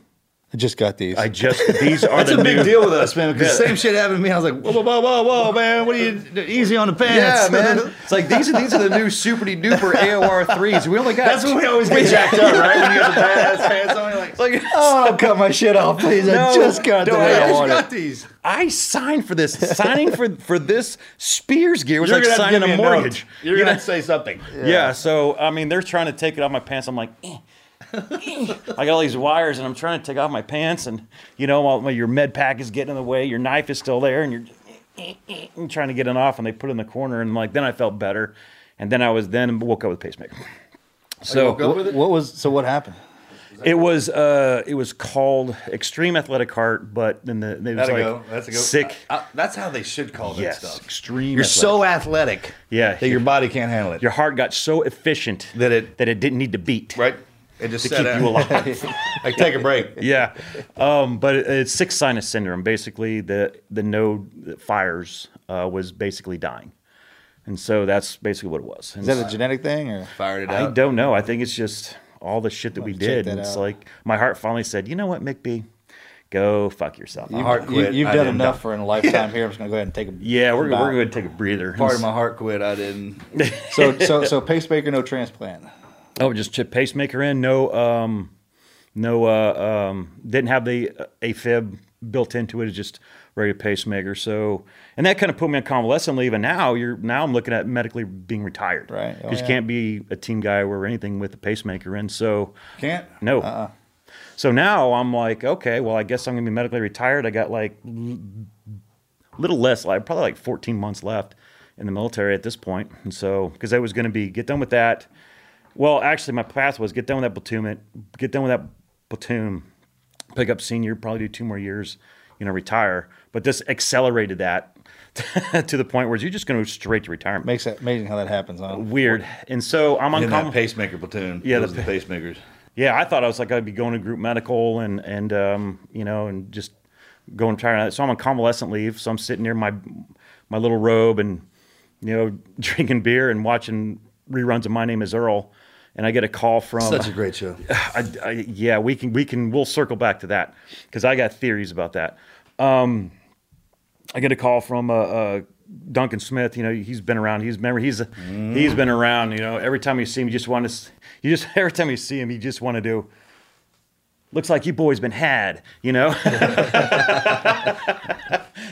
I just got these. I just these are That's the a big new deal with us, man. Because the same shit happened to me. I was like, whoa, whoa, whoa, whoa, whoa, man. What are you easy on the pants? Yeah, pants? man. It's like these are these are the new super duper AOR threes. We only got That's when we always get jacked up, right? When you have the badass pants on, you're like, It's like, oh, cut my shit off, please. No, I just got no, them. I I just got these. I signed for this. Signing for for this Spears gear was You're like gonna signing a me a mortgage. note. You're gonna know? have to say something. Yeah. So I mean, they're trying to take it off my pants. I'm like, eh. I got all these wires, and I'm trying to take off my pants, and you know, while, your med pack is getting in the way, your knife is still there, and you're trying to get it off, and they put it in the corner, and like then I felt better, and then I was then woke up with pacemaker. So What, what was so? What happened? it was uh it was called Extreme Athletic Heart, but then the it was like go. That's a go. sick. That's how they should call that yes, stuff. extreme. You're athletic. so athletic, Yeah, that your body can't handle it. your heart got so efficient That it- that it didn't need to beat right. It just to set keep out. you alive. like take a break. yeah, um, but it, it's sick sinus syndrome. Basically, the the node that fires uh, was basically dying, and so that's basically what it was. And Is that a genetic thing or? Fired it I out. don't know. I think it's just all the shit that we have to check did. that and it's out. like my heart finally said, "You know what, McB, go fuck yourself." My heart You, quit. you've I done didn't. enough for a lifetime here. I'm just gonna go ahead and take a. Yeah, we're, we're going to take a breather. Part of my heart quit. I didn't. So so so pacemaker, no transplant. Oh, just chip pacemaker in. No, um, no, uh, um, didn't have the uh, AFib built into it. It's just regular pacemaker. So, and that kind of put me on convalescent leave. And now you're now I'm looking at medically being retired. Right. Oh, Because you yeah. can't be a team guy or anything with a pacemaker in. So Can't. no. Uh-uh. So now I'm like, okay, well, I guess I'm gonna be medically retired. I got like l- little less, like probably like 14 months left in the military at this point. And so, because I was gonna be get done with that. Well, actually, my path was get done with that platoon, get done with that platoon, pick up senior, probably do two more years, you know, retire. But this accelerated that to the point where you're just going to go straight to retirement. Makes it amazing how that happens. Huh? Weird. And so I'm on In that com- pacemaker platoon. Yeah, those the are the pacemakers. yeah, I thought I was like I'd be going to group medical and and um, you know and just going tired. So I'm on convalescent leave. So I'm sitting near my my little robe and you know drinking beer and watching reruns of My Name Is Earl. And I get a call from Such a great show. I, I, yeah, we can we can we'll circle back to that because I got theories about that. Um, I get a call from uh, uh, Duncan Smith. You know, he's been around. He's remember he's he's been around. You know, every time you see him, you just want to. You just every time you see him, you just want to do. Looks like you boys been had. You know.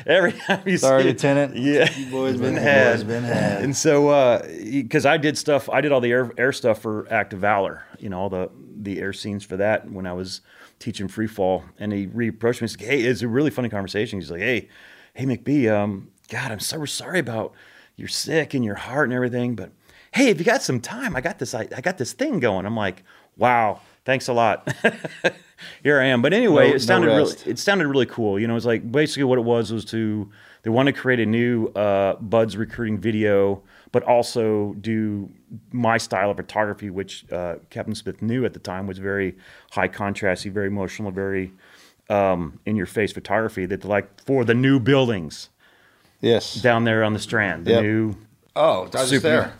every time you Sorry, see Lieutenant. Yeah, You boys been had. Boys been had. And so, because I did stuff, I did all the air, air stuff for Act of Valor, you know, all the the air scenes for that when I was teaching free fall. And he reapproached me and said, "Hey, it's a really funny conversation." He's like, "Hey, hey, McBee, um, God, I'm so sorry about you're sick and your heart and everything, but hey, if you got some time, I got this, I, I got this thing going." I'm like, "Wow, thanks a lot." Here I am. But anyway, No- it no sounded really it sounded really cool. You know, it's like basically what it was was to they want to create a new uh, BUD/S recruiting video, but also do my style of photography, which uh, Captain Smith knew at the time was very high contrasty, very emotional, very um, in your face photography that like for the new buildings Yes. down there on the Strand, the Yep. new Oh, I was just Super- there.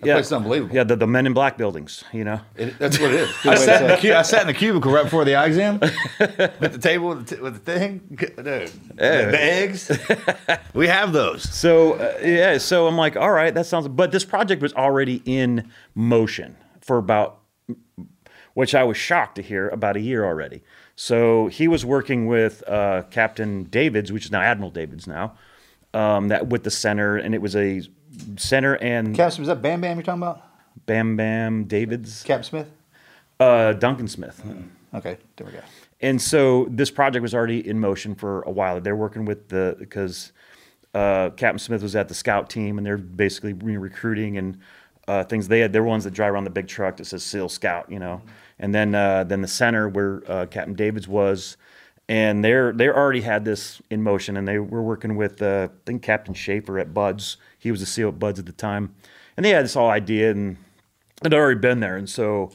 That place is unbelievable. Yeah, the, the Men in Black buildings. You know, It, that's what it is. I sat, in the, cu- I sat in the cubicle right before the eye exam with the table with the, t- with the thing. Dude, the, the eggs. we have those. So uh, yeah, so I'm like, all right, that sounds. But this project was already in motion for about, which I was shocked to hear about a year already. So he was working with uh, Captain Davids, which is now Admiral Davids now, um, that with the center, and it was a center and Captain, is that Bam Bam you're talking about? Bam Bam Davids, Captain Smith? uh, Duncan Smith. Okay, there we go. and so this project was already in motion for a while. They're working with the because uh, Captain Smith was at the scout team, and they're basically re- recruiting and uh, things. They had they're ones that drive around the big truck that says SEAL Scout, you know. And then uh, then the center where uh, Captain Davids was, and they're they already had this in motion, and they were working with uh, I think Captain Schaefer at BUD/S. He was a CEO at BUD/S at the time, and they had this whole idea, and had already been there, and so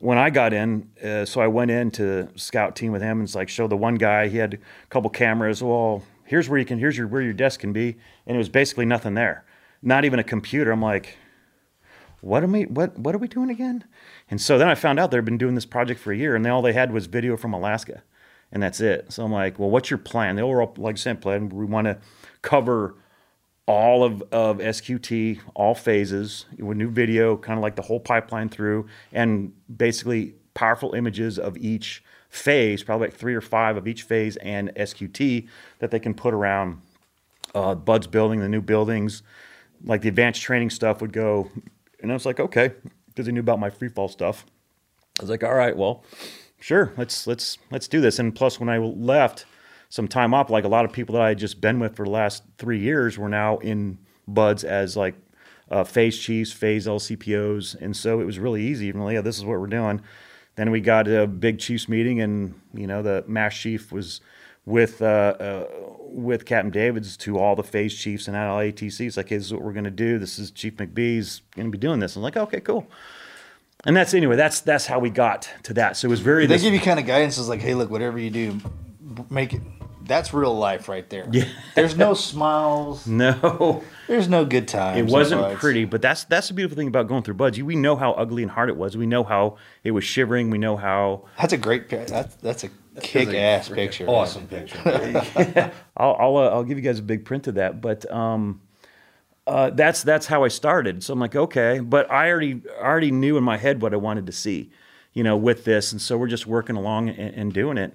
when I got in, uh, so I went in to scout team with him and it's like show the one guy. He had a couple cameras. Well, here's where you can. Here's your where your desk can be, and it was basically nothing there. Not even a computer. I'm like, what am we? What what are we doing again? And so then I found out they've been doing this project for a year, and they, all they had was video from Alaska, and that's it. So I'm like, well, what's your plan? They were all like I said, plan. We want to cover all of, of SQT, all phases with new video, kind of like the whole pipeline through, and basically powerful images of each phase, probably like three or five of each phase and SQT that they can put around uh, BUD/S building, the new buildings, like the advanced training stuff would go. And I was like, okay, because he knew about my free fall stuff. I was like, all right, well, sure, let's let's let's do this. And plus, when I left some time off, like a lot of people that I had just been with for the last three years were now in BUD/S as like uh, phase chiefs, phase LCPOs, and so it was really easy. Even like, yeah, this is what we're doing. Then we got a big chiefs meeting, and you know the mass chief was with uh, uh, with Captain Davids to all the phase chiefs and ATC. It's like, hey, this is what we're going to do. This is Chief McBee's going to be doing this. I'm like, okay, cool. And that's anyway. That's that's how we got to that. So it was very. They this- give you kind of guidance. Is like, hey, look, whatever you do, make it. That's real life right there. Yeah. There's no smiles. no. There's no good times. It wasn't BUD/S. pretty, but that's that's the beautiful thing about going through BUD/S. We know how ugly and hard it was. We know how it was shivering. We know how That's a great. pi- That's that's a kick ass picture. Awesome picture. I'll I'll, uh, I'll give you guys a big print of that. But um, uh, that's that's how I started. So I'm like, okay, but I already I already knew in my head what I wanted to see, you know, with this, and so we're just working along and, and doing it.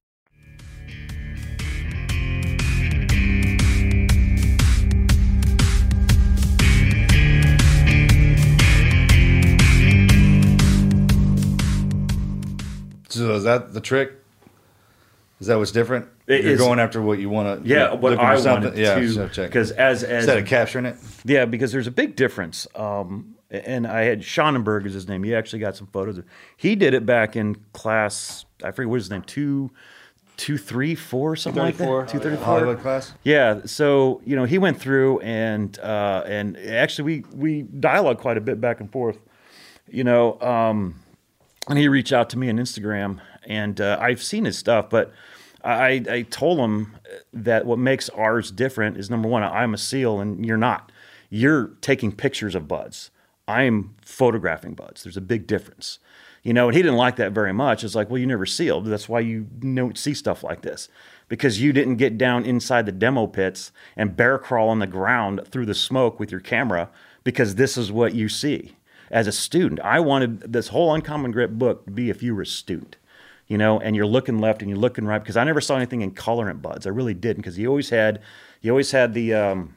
So is that the trick? Is that what's different? It You're is- going after what you want to. Yeah, what I wanted Yeah, to so check. because as as instead of capturing it, Yeah, because there's a big difference. Um, and I had Schonenberg is his name. He actually got some photos. He did it back in class. I forget what his name. Two, two, three, four, something like that. 234. Two thirty four. Hollywood class. Yeah. So you know, he went through and uh, and actually we we dialogue quite a bit back and forth. You know, um, and he reached out to me on Instagram, and uh, I've seen his stuff, but I, I told him that what makes ours different is number one, I'm a SEAL and you're not. You're taking pictures of BUD/S. I'm photographing BUD/S. There's a big difference. You know, and he didn't like that very much. It's like, well, you never sealed. That's why you don't see stuff like this. Because you didn't get down inside the demo pits and bear crawl on the ground through the smoke with your camera because this is what you see as a student. I wanted this whole Uncommon Grit book to be if you were a student, you know, and you're looking left and you're looking right because I never saw anything in colorant BUD/S. I really didn't because you always had, you always had the, um,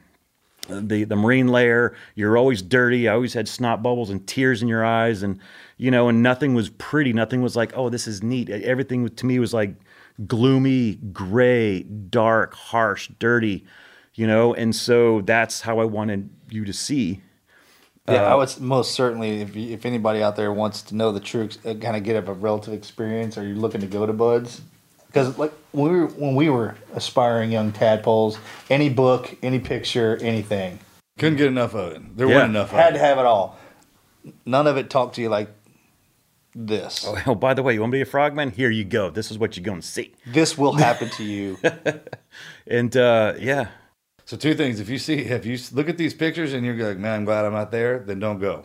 the the marine layer. You're always dirty. I always had snot bubbles and tears in your eyes, and you know, and nothing was pretty. Nothing was like, oh, this is neat. Everything to me was like gloomy, gray, dark, harsh, dirty, you know. And so that's how I wanted you to see. Yeah, Uh, I would most certainly. If you, if anybody out there wants to know the true, uh, kind of get a relative experience, or you're looking to go to BUD/S, because like when we were when we were aspiring young tadpoles, any book, any picture, anything Couldn't get enough of it. There Yeah. wasn't enough. had of to have it all. None of it talked to you like this. Oh, by the way, you want to be a frogman? Here you go. This is what you're going to see. This will happen to you. And uh, yeah, So two things: if you see, if you look at these pictures and you're like, "Man, I'm glad I'm not there," then don't go.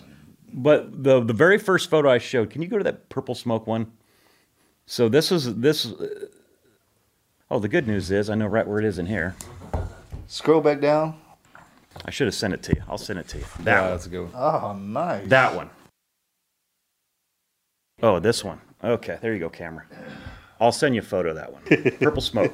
But the the very first photo I showed, can you go to that purple smoke one? So this is this. uh, Oh, the good news is I know right where it is in here. Scroll back down. I should have sent it to you. I'll send it to you. That Yeah, one. that's a good one. Oh, nice. That one. Oh, this one. Okay, there you go, camera. I'll send you a photo of that one. Purple smoke.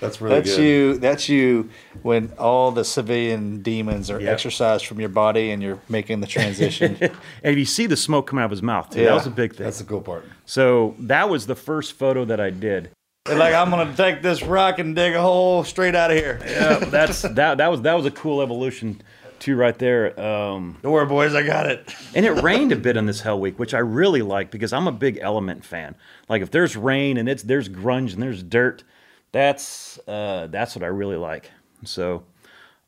That's really That's good. you. That's you when all the civilian demons are Yep. exorcised from your body and you're making the transition. And you see the smoke come out of his mouth too. Yeah. That was a big thing. That's the cool part. So that was the first photo that I did. They're like, I'm gonna take this rock and dig a hole straight out of here. Yeah, that's that. That was that was a cool evolution too, right there. Um, Don't worry, boys, I got it. and it rained a bit on this Hell Week, which I really like because I'm a big Element fan. Like if there's rain and it's there's grunge and there's dirt, that's uh, that's what I really like. So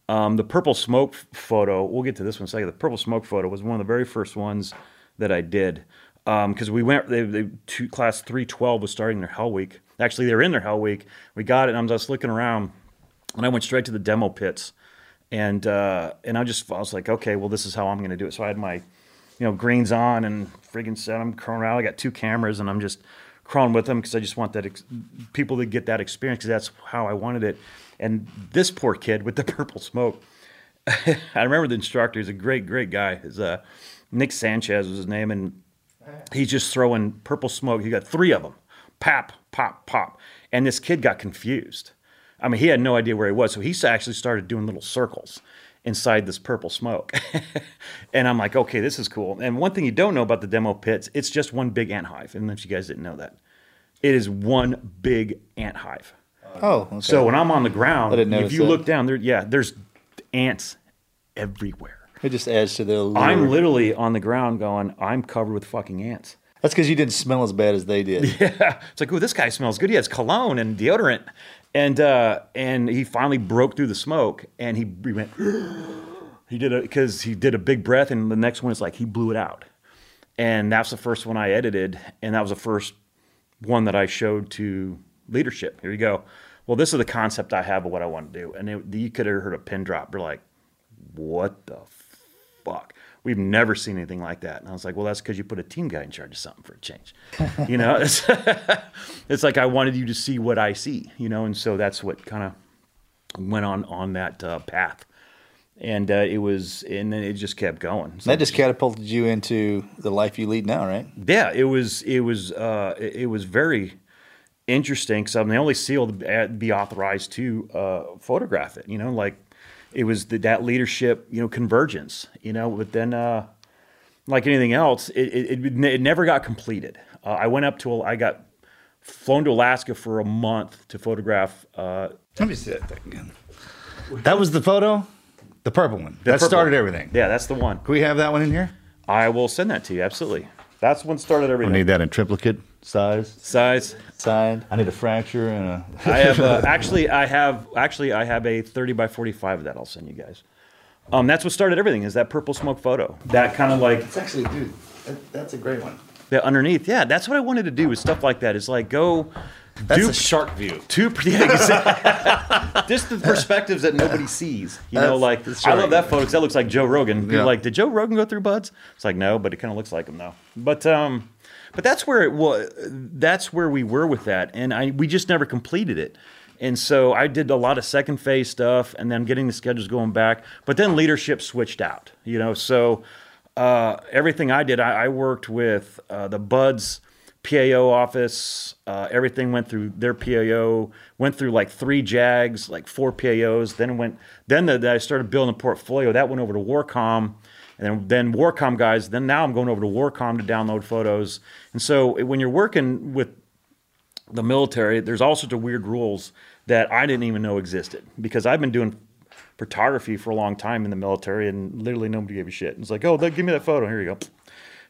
um, the purple smoke photo, we'll get to this one in a second. The purple smoke photo was one of the very first ones that I did because we went. They, they class three twelve was starting their Hell Week. Actually, they were in their Hell Week. We got it, and I'm just looking around, and I went straight to the demo pits, and uh, and I just I was like, okay, well, this is how I'm going to do it. So I had my you know greens on and friggin' set. I'm crawling around. I got two cameras, and I'm just crawling with them because I just want that ex- people to get that experience because that's how I wanted it. And this poor kid with the purple smoke. I remember the instructor. He's a great, great guy. His uh, Nick Sanchez was his name, and he's just throwing purple smoke. He got three of them, pop, pop, pop, and this kid got confused. I mean, he had no idea where he was, so he actually started doing little circles inside this purple smoke. and I'm like, okay, this is cool. And one thing you don't know about the demo pits, it's just one big ant hive. And if you guys didn't know that, it is one big ant hive. oh, okay. So when I'm on the ground, if you that. look down there, yeah, there's ants everywhere. it just adds to the. allure. I'm literally on the ground going, I'm covered with fucking ants. That's because you didn't smell as bad as they did. Yeah, it's like, oh, this guy smells good. He has cologne and deodorant, and uh, and he finally broke through the smoke, and he, he went. he did it because he did a big breath, and the next one is like he blew it out, and that's the first one I edited, and that was the first one that I showed to leadership. Here you go. Well, this is the concept I have of what I want to do, and it, you could have heard a pin drop. They're like, what the fuck? We've never seen anything like that. And I was like, well, that's because you put a team guy in charge of something for a change. you know, it's, it's like I wanted you to see what I see, you know, and so that's what kind of went on on that uh, path. And uh, it was, and then it just kept going. So That just catapulted you into the life you lead now, right? yeah, it was it was uh, it it was very interesting because I'm the only SEAL to be- be authorized to uh, photograph it. You know, like it was the, that leadership, you know, convergence. You know, but then uh, like anything else, it it, it, it never got completed. Uh, I went up to a, I got flown to Alaska for a month to photograph. Uh, Let me see that thing again. That was the photo, the purple one. that purple started one. everything. yeah, that's the one. Can we have that one in here? I will send that to you. Absolutely. That's what started everything. I need that in triplicate size. Size. Side. I need a fracture and a. I have uh, actually, I have actually, I have a 30 by 45 of that. I'll send you guys. Um, that's what started everything. Is that purple smoke photo? That kind of like It's actually, dude, that, that's a great one. the underneath. Yeah, that's what I wanted to do. Is stuff like that. Is like go. That's do a shark view. two yeah, exactly. just the perspectives that nobody sees. You know, like I love that photo because that looks like Joe Rogan. People Yeah. are like, did Joe Rogan go through BUD/S? It's like no, but it kind of looks like him though. But um, but that's where it was. That's where we were with that, and I we just never completed it. And so I did a lot of second phase stuff, and then getting the schedules going back. But then leadership switched out. You know, so uh, everything I did, I, I worked with uh, the BUD/S PAO office. Uh, everything went through their PAO. Went through like three JAGs, like four PAOs. Then went. Then the, I started building a portfolio. That went over to Warcom, and then, then Warcom guys. Then now I'm going over to Warcom to download photos. And so when you're working with the military, there's all sorts of weird rules that I didn't even know existed because I've been doing photography for a long time in the military, and literally nobody gave a shit. It's like, oh, give me that photo. Here you go.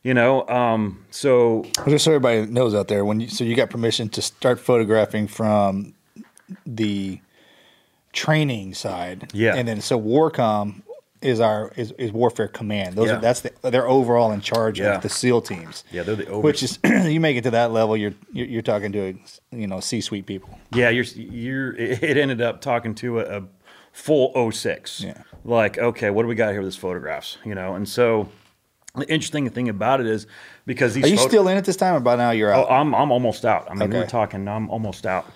You know, um, so Just so everybody knows out there, when you, so you got permission to start photographing from the training side, Yeah. and then so Warcom is our is, is warfare command. Those Yeah. are that's the they're overall in charge Yeah. of the SEAL teams. Yeah, they're the over- which is you make it to that level, you're you're, you're talking to a, you know C suite people. Yeah, you're you're. It ended up talking to a, a full 06. Yeah. Like, okay, what do we got here with these photographs? You know, and so the interesting thing about it is because these Are you photo- still in at this time, or by now you're Oh, out? I'm I'm almost out. I mean, we're talking. I'm almost out.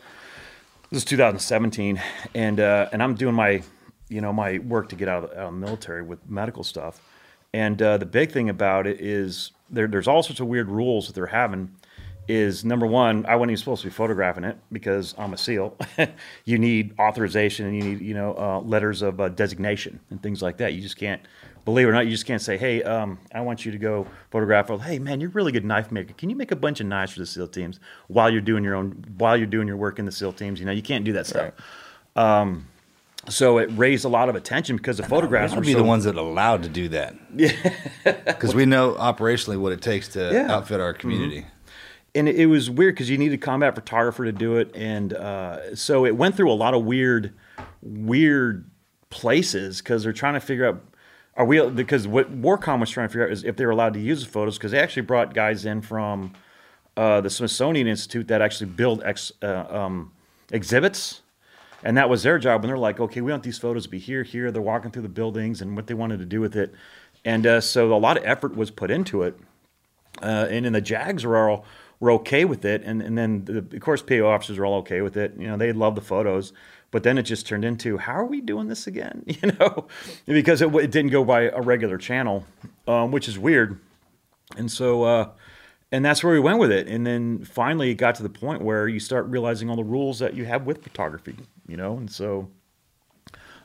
This is 2017, and uh, and I'm doing my, you know, my work to get out of, the, out of the military with medical stuff. And uh, the big thing about it is there, there's all sorts of weird rules that they're having. Is number one, I wasn't even supposed to be photographing it because I'm a SEAL. you need authorization and you need, you know, uh, letters of uh, designation and things like that. You just can't, believe it or not, you just can't say, hey, um, I want you to go photograph. Or, hey, man, you're a really good knife maker. Can you make a bunch of knives for the SEAL teams while you're doing your own, while you're doing your work in the SEAL teams? You know, you can't do that stuff. Um, so it raised a lot of attention because the photographs We'll be so the ones that are allowed to do that. Yeah. Because we know operationally what it takes to Yeah. outfit our community. And it, was weird because you need a combat photographer to do it, and uh, so it went through a lot of weird, weird places because they're trying to figure out are we because what Warcom was trying to figure out is if they were allowed to use the photos because they actually brought guys in from uh, the Smithsonian Institute that actually build ex, uh, um, exhibits. And that was their job. And they're like, okay, we want these photos to be here, here. They're walking through the buildings and what they wanted to do with it. And uh, so a lot of effort was put into it uh, and in the Jags were all were okay with it, and and then the, of course PO officers were all okay with it. You know, they loved the photos, but then it just turned into how are we doing this again? You know, because it, it didn't go by a regular channel, um, which is weird, and so. Uh, and that's where we went with it. And then finally, it got to the point where you start realizing all the rules that you have with photography, you know. And so,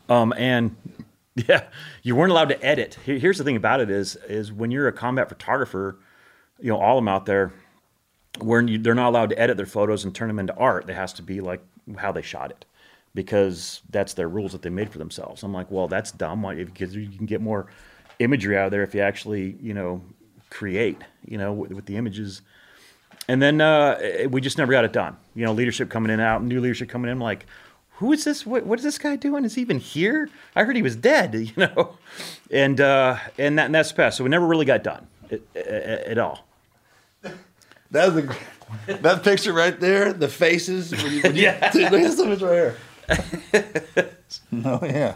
um, and yeah, you weren't allowed to edit. Here's the thing about it is, is when you're a combat photographer, you know, all of them out there, when you, they're not allowed to edit their photos and turn them into art, it has to be like how they shot it, because that's their rules that they made for themselves. I'm like, well, that's dumb. Why- Because you can get more imagery out of there if you actually, you know, create, you know, with, with the images. And then uh, we just never got it done. You know, leadership coming in and out, new leadership coming in. I'm like, who is this? What, what is this guy doing? Is he even here? I heard he was dead. You know, and uh, and that and that's past. So we never really got done at, at, at all. That's a, that picture right there, the faces. When you, when you, Yeah. Dude, look at this image right here. Oh yeah.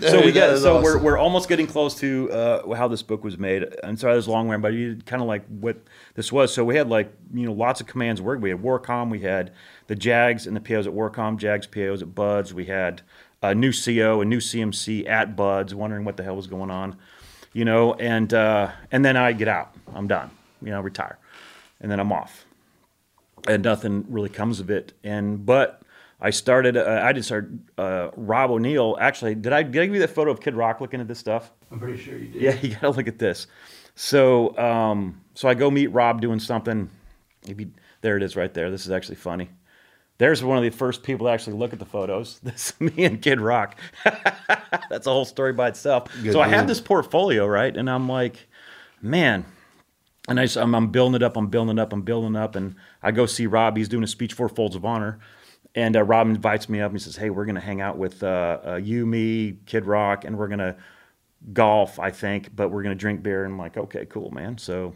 so we got so we're, we're almost getting close to uh, how this book was made. I'm sorry, this long one, but you kind of like what this was. So we had like you know lots of commands work. We had Warcom, we had the Jags and the POs at Warcom, Jags POs at BUD/S. We had a new CO, a new CMC at BUD/S, wondering what the hell was going on, you know. And uh, and then I get out. I'm done. You know, retire, and then I'm off and nothing really comes of it. And but I started. Uh, I did start. Uh, Rob O'Neill. Actually, did I did I give you that photo of Kid Rock looking at this stuff? I'm pretty sure you did. Yeah, you gotta look at this. So um, so I go meet Rob doing something. Maybe There it is, right there. This is actually funny. There's one of the first people to actually look at the photos. This is me and Kid Rock. That's a whole story by itself. so I have this portfolio, right? And I'm like, man, and I, am I'm building it up, I'm building it up, I'm building it up, and I go see Rob. He's doing a speech for Folds of Honor, and uh, Rob invites me up. and He says, "Hey, we're gonna hang out with uh, uh, you, me, Kid Rock, and we're gonna golf, I think, but we're gonna drink beer." And I'm like, "Okay, cool, man." So,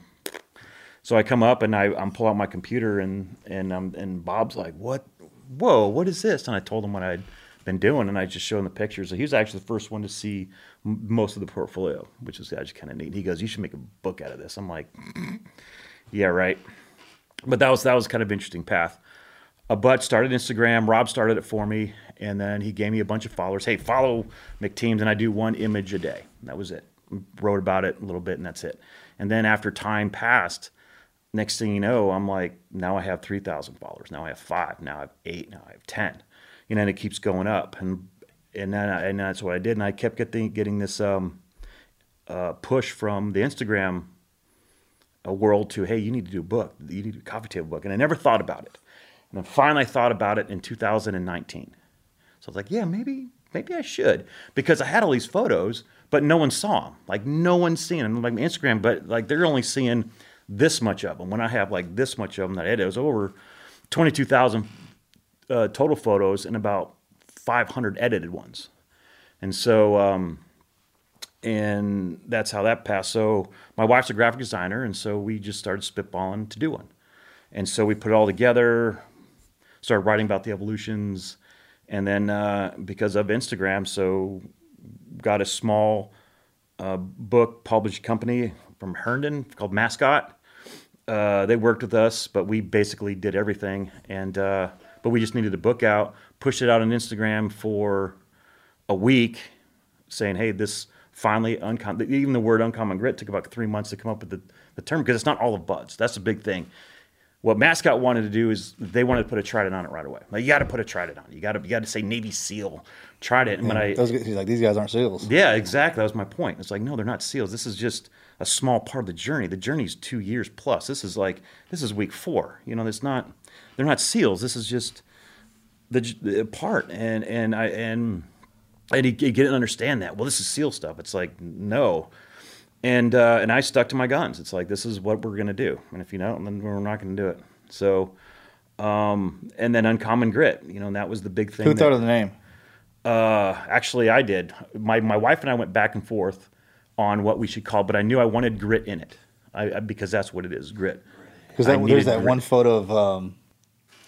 so I come up and I I'm pull out my computer and and um, and Bob's like, "What? Whoa, what is this?" And I told him what I'd been doing, and I just showed him the pictures. He was actually the first one to see m- most of the portfolio, which is actually kind of neat. He goes, "You should make a book out of this." I'm like, "Yeah, right." But that was that was kind of interesting path. Uh, but started Instagram. Rob started it for me, and then he gave me a bunch of followers. Hey, follow McTeams, and I do one image a day. That was it. Wrote about it a little bit, and that's it. And then after time passed, next thing you know, I'm like, now I have three thousand followers. Now I have five. Now I have eight. Now I have ten you know, and it keeps going up. And and then I, and that's what I did. And I kept getting getting this um, uh, push from the Instagram uh, world to, hey, you need to do a book. You need to do a coffee table book. And I never thought about it. And then finally, I thought about it in 2019. So I was like, yeah, maybe maybe I should because I had all these photos, but no one saw them. Like no one's seeing them. Like Instagram, but like they're only seeing this much of them. When I have like this much of them that I edit, it was over 22,000 uh, total photos and about 500 edited ones. And so, um, and that's how that passed. So my wife's a graphic designer, and so we just started spitballing to do one. And so we put it all together, started writing about the evolutions, and then uh, because of Instagram, so got a small uh, book published company from Herndon called Mascot. Uh, they worked with us, but we basically did everything, and uh, but we just needed a book out, pushed it out on Instagram for a week, saying, hey, this finally uncommon, even the word uncommon grit took about three months to come up with the, the term because it's not all of BUD/S. That's a big thing. What Mascot wanted to do is they wanted to put a trident on it right away. Like you got to put a trident on. You got to you got to say Navy SEAL trident. And when I Those, he's like, these guys aren't seals. yeah, exactly. That was my point. It's like, no, they're not seals. This is just a small part of the journey. The journey's two years plus. This is like, this is week four. You know, it's not, they're not seals. This is just the, the part. And, and I, and, and he, he didn't understand that. Well, this is seal stuff. It's like, no. And, uh, and I stuck to my guns. It's like, this is what we're going to do. And if you don't, then we're not going to do it. So, um, and then uncommon grit, you know, and that was the big thing. Who that- thought of the name? uh, actually, I did. My my wife and I went back and forth on what we should call, but I knew I wanted grit in it, I, I, because that's what it is, grit. Because there's that grit. one photo of um,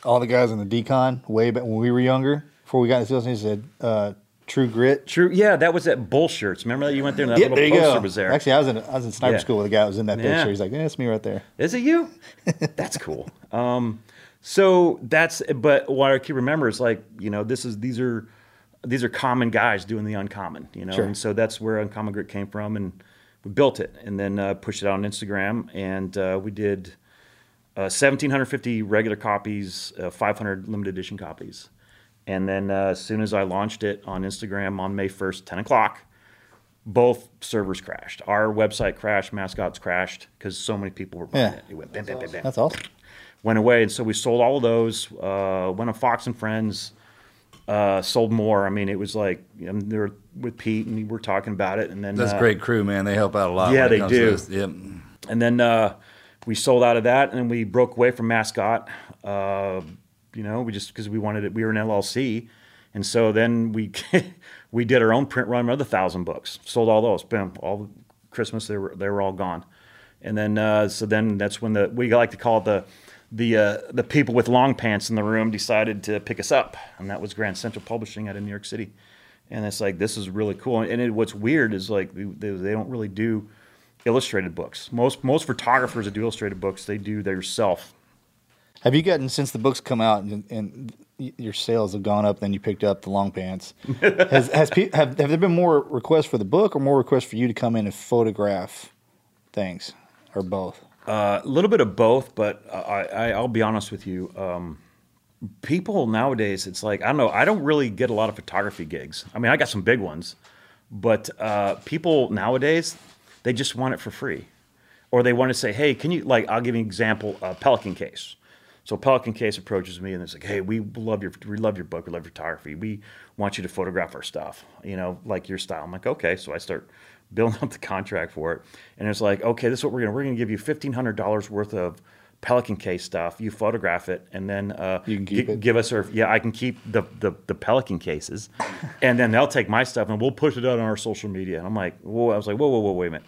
all the guys in the decon way back when we were younger. Before we got into sales, he said, uh, "True grit." True. Yeah, that was at Bull Shirts. Remember that you went there and that Yeah, little there poster go. was there. Actually, I was in I was in sniper Yeah. school with a guy that was in that Yeah. picture. He's like, "Yeah, that's me right there." Is it you? That's cool. Um, so that's but what I keep remember is like you know this is these are these are common guys doing the uncommon you know Sure. and so that's where uncommon grit came from and we built it and then uh, pushed it out on Instagram and uh, we did uh, 1750 regular copies, uh, 500 limited edition copies, and then uh, as soon as I launched it on Instagram on May 1st, 10 o'clock, both servers crashed. Our website crashed, mascots crashed because so many people were buying Yeah. it. It went bam, bam, bam, bam That's awesome. went away, and so we sold all of those. Uh, went on Fox and Friends, uh, sold more. I mean, it was like you know, they were with Pete, and we were talking about it, and then That's uh, a great crew, man. They help out a lot. Yeah, they comes do. Yep. and then uh, we sold out of that, and we broke away from Mascot. Uh, you know, we just because we wanted it, we were an LLC, and so then we we did our own print run, another thousand books, sold all those. Boom, all Christmas they were they were all gone, and then uh, so then that's when the we like to call it the the uh, the people with long pants in the room decided to pick us up, and that was Grand Central Publishing out of New York City, and it's like this is really cool. And it, what's weird is like they, they don't really do illustrated books. Most most photographers that do illustrated books, they do their self. Have you gotten since the books come out and, and your sales have gone up? Then you picked up the long pants. has has pe- have have there been more requests for the book or more requests for you to come in and photograph things, or both? Uh, a little bit of both, but I, I, I'll be honest with you. Um, people nowadays, it's like I don't know. I don't really get a lot of photography gigs. I mean, I got some big ones, but uh, people nowadays they just want it for free, or they want to say, "Hey, can you like?" I'll give you an example: a Pelican case. So Pelican Case approaches me and it's like, hey, we love your we love your book, we love photography. We want you to photograph our stuff, you know, like your style. I'm like, okay. So I start building up the contract for it, and it's like, okay, this is what we're gonna we're gonna give you fifteen hundred dollars worth of Pelican Case stuff. You photograph it, and then uh, You can keep gi- it. give us our yeah. I can keep the the, the Pelican cases, and then they'll take my stuff and we'll push it out on our social media. And I'm like, whoa! I was like, whoa, whoa, whoa, wait a minute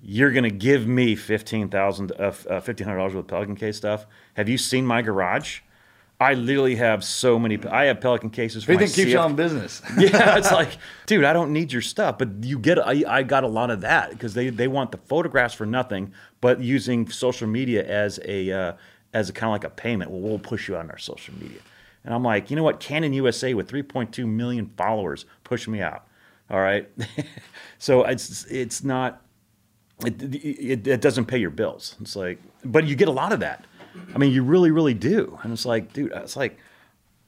you're going to give me fifteen thousand, uh, uh, fifteen hundred dollars worth of Pelican case stuff. Have you seen my garage? I literally have so many. I have Pelican cases. For Who do my you think keeps you on business? yeah, it's like, dude, I don't need your stuff, but you get. I, I got a lot of that because they they want the photographs for nothing, but using social media as a uh, as a kind of like a payment. Well, we'll push you on our social media, and I'm like, you know what? Canon USA with 3.2 million followers, push me out. All right, so it's it's not. It, it, it doesn't pay your bills. It's like, but you get a lot of that. I mean, you really, really do. And it's like, dude, it's like,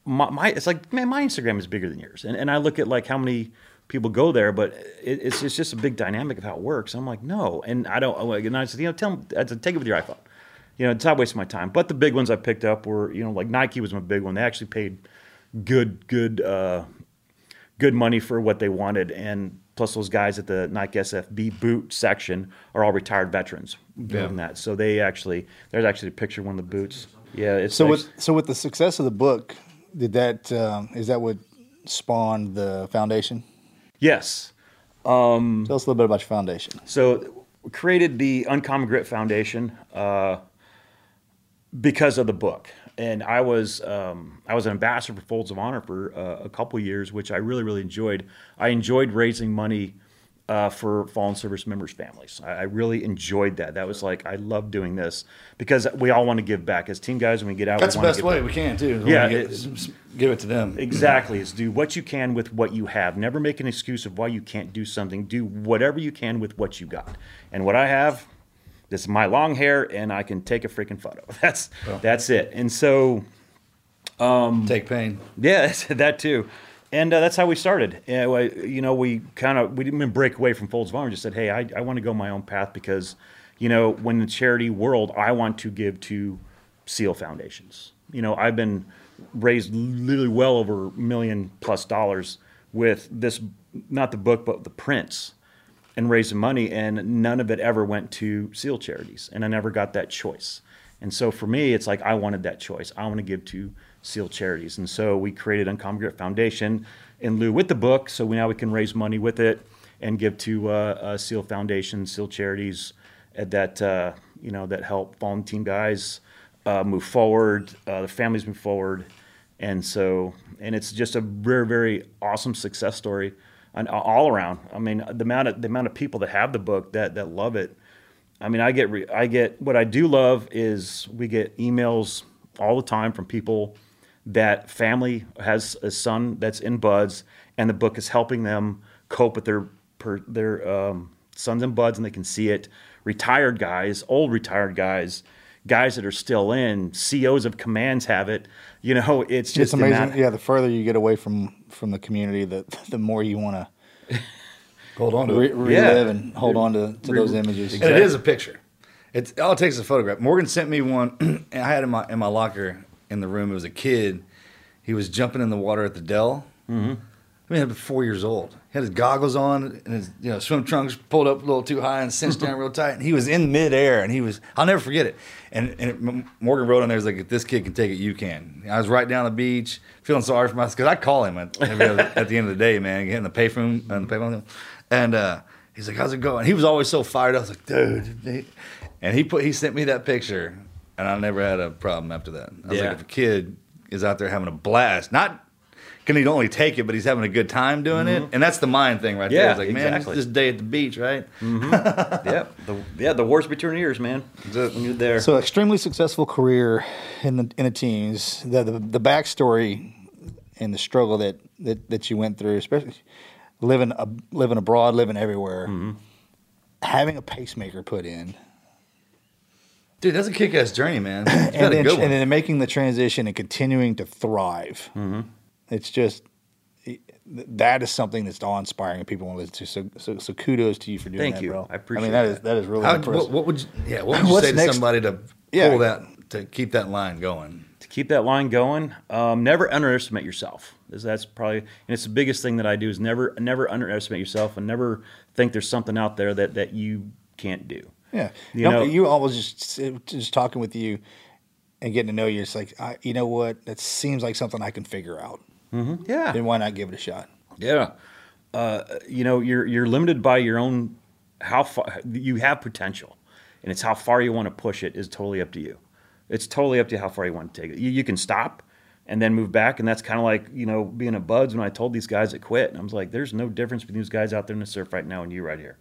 my, my it's like man my instagram is bigger than yours. And, and i look at like how many people go there but it, it's, it's just a big dynamic of how it works. I'm like no. And i don't and i said you know tell them I said, take it with your iphone. You know it's not wasting my time. But the big ones i picked up were you know like nike was my big one. They actually paid good good uh good money for what they wanted. And plus those guys at the nike sfb boot section are all retired veterans doing that so they actually there's actually a picture of one of the boots yeah it's So nice. with so with the success of the book, did that um, is that what spawned the foundation? yes Tell us a little bit about your foundation. So we created the Uncommon Grit Foundation uh, because of the book, and I was um, I was an ambassador for Folds of Honor for uh, a couple years, which I really really enjoyed. I enjoyed raising money. Uh, for fallen service members' families, I, I really enjoyed that. That was like I love doing this because we all want to give back as team guys. When we get out, That's we the best way back. we can too. Yeah, get- it- give it to them. Exactly. Is do what you can with what you have. Never make an excuse of why you can't do something. Do whatever you can with what you got. And what I have, this is my long hair, and I can take a freaking photo. That's that's it. And so Take pain. yeah, that too. And uh, that's how we started. Yeah, well, you know, we kind of we didn't even break away from Folds of Honor. We just said, hey, I, I want to go my own path because, you know, when the charity world, I want to give to SEAL foundations. You know, I've been raised literally well over a million plus dollars with this, not the book, but the prints and raising money, and none of it ever went to SEAL charities, and I never got that choice. And so for me, it's like I wanted that choice. I want to give to SEAL charities, and so we created Uncommon Grit Foundation in lieu with the book, so we, now we can raise money with it and give to uh, uh, SEAL foundations, SEAL charities uh, that uh, you know that help fallen team guys uh, move forward, uh, the families move forward, and so and it's just a very very awesome success story and all around. I mean the amount of the amount of people that have the book that that love it. I mean i get re, i get what i do love is we get emails all the time from people that family has a son that's in BUD/S and the book is helping them cope with their per, their um, sons and BUD/S and they can see it. Retired guys old retired guys guys that are still in CEOs of commands have it you know it's just It's amazing. amount- yeah, the further you get away from from the community, the the more you want to Hold on to to re- it. relive and hold on to, to those images. And it is a picture. It's all it takes is a photograph. Morgan sent me one, and I had it in my in my locker in the room. It was a kid. He was jumping in the water at the Del. Mm-hmm. I mean, was four years old. He had his goggles on and his you know swim trunks pulled up a little too high and cinched down real tight. And he was in midair, and he was I'll never forget it. And, and it, Morgan wrote on there, "Is like if this kid can take it, you can." I was right down the beach, feeling sorry for myself because I call him at, at the end of the day, man, getting the payphone and the payphone, and uh, he's like, "How's it going?" He was always so fired up. I was like, "Dude," and he put he sent me that picture, and I never had a problem after that. I was Yeah. like, if a kid is out there having a blast, not can he only take it, but he's having a good time doing it, mm-hmm. and that's the mind thing right there. Yeah, It's like, man, exactly. it's this day at the beach, right? Mm-hmm. Yep. the, yeah, the wars between ears, man. When you're there. So extremely successful career in the in the teams. The the, the backstory and the struggle that, that, that you went through, especially living a, living abroad, living everywhere, mm-hmm. having a pacemaker put in, Dude, that's a kick-ass journey, man. It's and a then, good one. and then making the transition and continuing to thrive. Mm-hmm. It's just that is something that's awe inspiring and people want to listen to. So, so, so kudos to you for doing Thank that, you. bro. I appreciate mean, that that. is that is really How, impressive. what, what would you, yeah? What would you What's say to next? somebody to Yeah. pull that to keep that line going? to keep that line going, um, never underestimate yourself. Is that's probably and it's the biggest thing that I do is never never underestimate yourself and never think there's something out there that that you can't do. Yeah, You you know, know- you always just just talking with you and getting to know you. It's like, I, you know what? That seems like something I can figure out. Yeah, Then why not give it a shot? Yeah. Uh, you know, you're you're limited by your own how far you have potential, and it's how far you want to push it is totally up to you. It's totally up to you how far you want to take it. You, you can stop and then move back, and that's kind of like you know being a BUD/S when I told these guys that quit. And I was like, "There's no difference between these guys out there in the surf right now and you right here.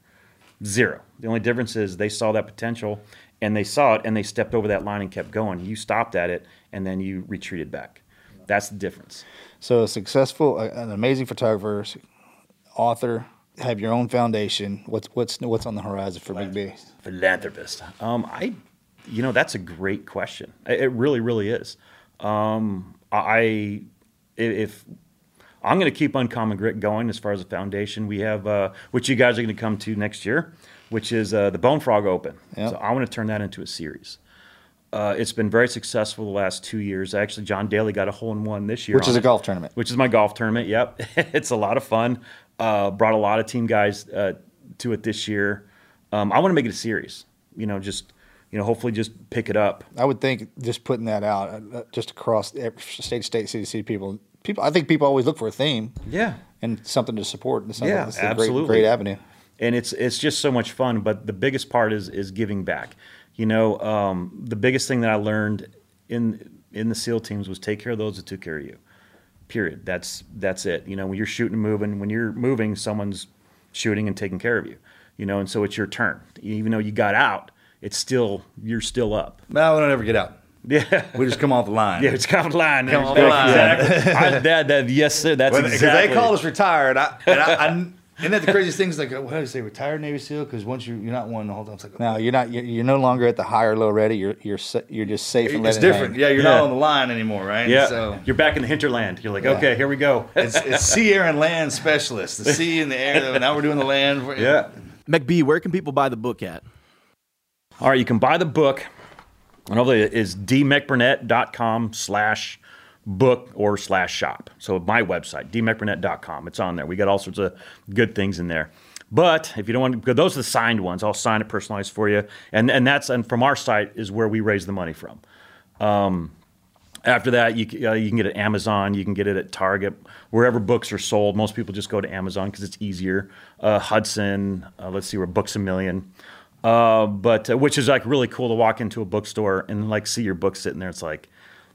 Zero. The only difference is they saw that potential and they saw it and they stepped over that line and kept going. You stopped at it and then you retreated back. That's the difference. So, a successful, an amazing photographer, author, have your own foundation. What's what's what's on the horizon for Big B? philanthropist? Um, I, you know, that's a great question. It really, really is. Um, I, if I'm going to keep Uncommon Grit going as far as a foundation, we have, uh, which you guys are going to come to next year, which is uh, the Bone Frog Open. Yep. So I want to turn that into a series. Uh, it's been very successful the last two years. Actually, John Daly got a hole in one this year, Which is a it golf tournament. which is my golf tournament. Yep, it's a lot of fun. Uh, brought a lot of team guys uh, to it this year. Um, I want to make it a series. You know, just you know, hopefully just pick it up. I would think just putting that out, uh, uh, just across state to state, city to city, people, people. I think people always look for a theme Yeah, and something to support. Something- Yeah, it's a great, absolutely. great avenue. and it's it's just so much fun. But the biggest part is is giving back. You know, um, the biggest thing that I learned in in the SEAL teams was take care of those that took care of you. Period. That's that's it. You know, when you're shooting and moving, when you're moving, someone's shooting and taking care of you. You know, and so it's your turn. Even though you got out, it's still you're still up. No, we don't ever get out. Yeah. We just come off the line. Yeah, it's kind of line. Come off the line. Exactly. I, that, that, yes, sir. That's Because exactly. they call us retired. I, and I, I, isn't that the craziest thing? It's like, what do you say, retired Navy SEAL? Because once you, you're not one the whole time. It's like, No, you're not. You're, you're no longer at the high or low ready. You're you're you're just safe and it's letting different. hang. Yeah, you're Yeah. not on the line anymore, right? Yeah, So you're back in the hinterland. You're like, okay, here we go. it's, it's sea, air, and land specialist. The sea and the air. Now we're doing the land. yeah. McB, where can people buy the book at? All right, you can buy the book. And hopefully it is dmcburnett.com slash book or slash shop. So my website, dmcburnett.com. It's on there. We got all sorts of good things in there. But if you don't want to, those are the signed ones, I'll sign it personalized for you. And and that's and from our site is where we raise the money from. Um, after that, you, uh, you can get it at Amazon. You can get it at Target, wherever books are sold. Most people just go to Amazon because it's easier. Uh, Hudson, uh, let's see, where Books a Million. Uh, but uh, which is like really cool to walk into a bookstore and like see your book sitting there. It's like,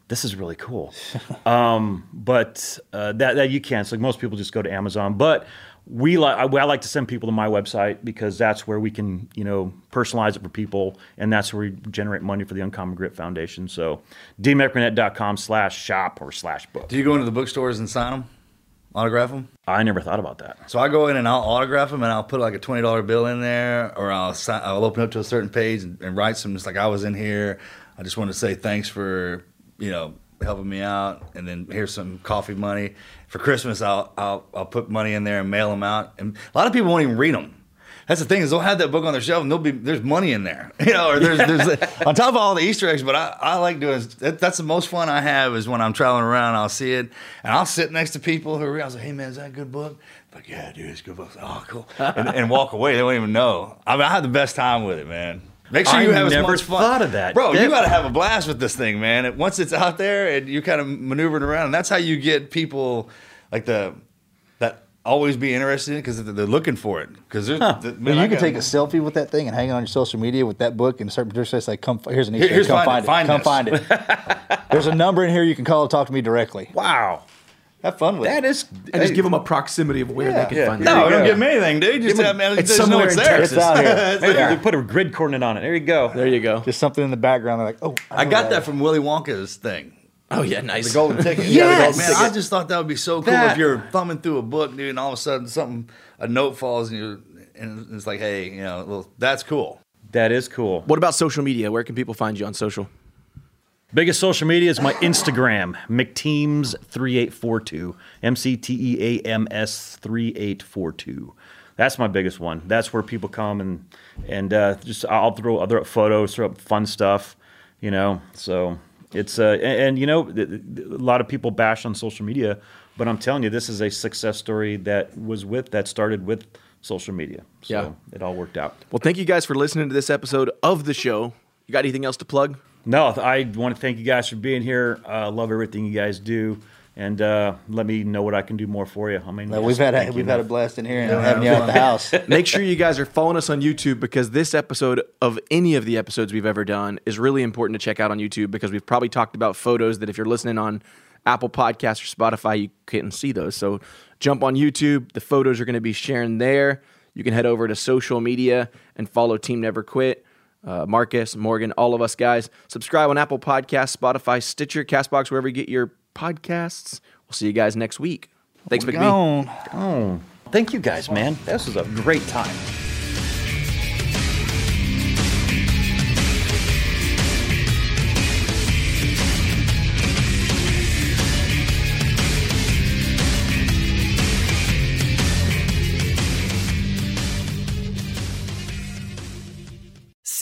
this is really cool. um, but uh, that that you can't. So most people just go to Amazon. But we like I, I like to send people to my website because that's where we can you know personalize it for people, and that's where we generate money for the Uncommon Grit Foundation. So dmcburnett.com slash shop or slash book. Do you go into the bookstores and sign them, autograph them? I never thought about that. So I go in and I'll autograph them and I'll put like a twenty dollar bill in there, or I'll sign, I'll open up to a certain page and, and write some just like I was in here. I just want to say thanks for you know helping me out, and then here's some coffee money for Christmas. I'll I'll I'll put money in there and mail them out, and a lot of people won't even read them. That's the thing is they'll have that book on their shelf and they'll be there's money in there, you know, or there's there's on top of all the Easter eggs. But I, I like doing that, that's the most fun I have is when I'm traveling around. I'll see it and I'll sit next to people who are. I was like, hey man, is that a good book? Like, yeah, dude, it's a good book. Oh, cool, and, and walk away. They won't even know. I mean, I had the best time with it, man. Make sure I you have as never much fun. thought of that. bro. That- you got to have a blast with this thing, man. And once it's out there and you're kind of maneuvering around, and that's how you get people like the that always be interested in because they're looking for it. Because there's, the, Well, you I can take a selfie with that thing and hang it on your social media with that book and start producing say, "Come, here's an Here- Easter here's. Come find find, it. it. Find Come this." find it." There's a number in here you can call. Talk to me directly. Wow, have fun with that it. is. And just give them a proximity of where they can Yeah. find it. No, you don't go. give them anything, dude. Just Give have, them- it's somewhere it's in there. Texas. It's out here. Hey, you put a grid coordinate on it. There you go. There you go. Just something in the background. They're like, "Oh, I know got that from Willy Wonka's thing. Oh yeah, nice. The golden ticket. Yes! man. I just thought that would be so cool That- if you're thumbing through a book, dude, and all of a sudden something, a note falls, and you and it's like, hey, you know, well, that's cool. That is cool. What about social media? Where can people find you on social? Biggest social media is my Instagram, McTeams3842. M C T E A M S 3842. That's my biggest one. That's where people come and and uh, just I'll throw other photos, throw up fun stuff. You know, so it's uh, and, and you know, a lot of people bash on social media, but I'm telling you, this is a success story that was with that started with social media. So Yeah. it all worked out. Well, thank you guys for listening to this episode of the show. You got anything else to plug? No, I want to thank you guys for being here. uh, love everything you guys do, and uh, let me know what I can do more for you. I mean, No, we've had a, we've had a blast in here and having you out at the house. Make sure you guys are following us on YouTube because this episode of any of the episodes we've ever done is really important to check out on YouTube because we've probably talked about photos that if you're listening on Apple Podcasts or Spotify, you couldn't see those. So jump on YouTube. The photos are going to be sharing there. You can head over to social media and follow Team Never Quit. Uh, Marcus, Morgan, all of us guys. Subscribe on Apple Podcasts, Spotify, Stitcher, Castbox, wherever you get your podcasts. We'll see you guys next week. Thanks, McBee. Thank you guys, man. This was a great time.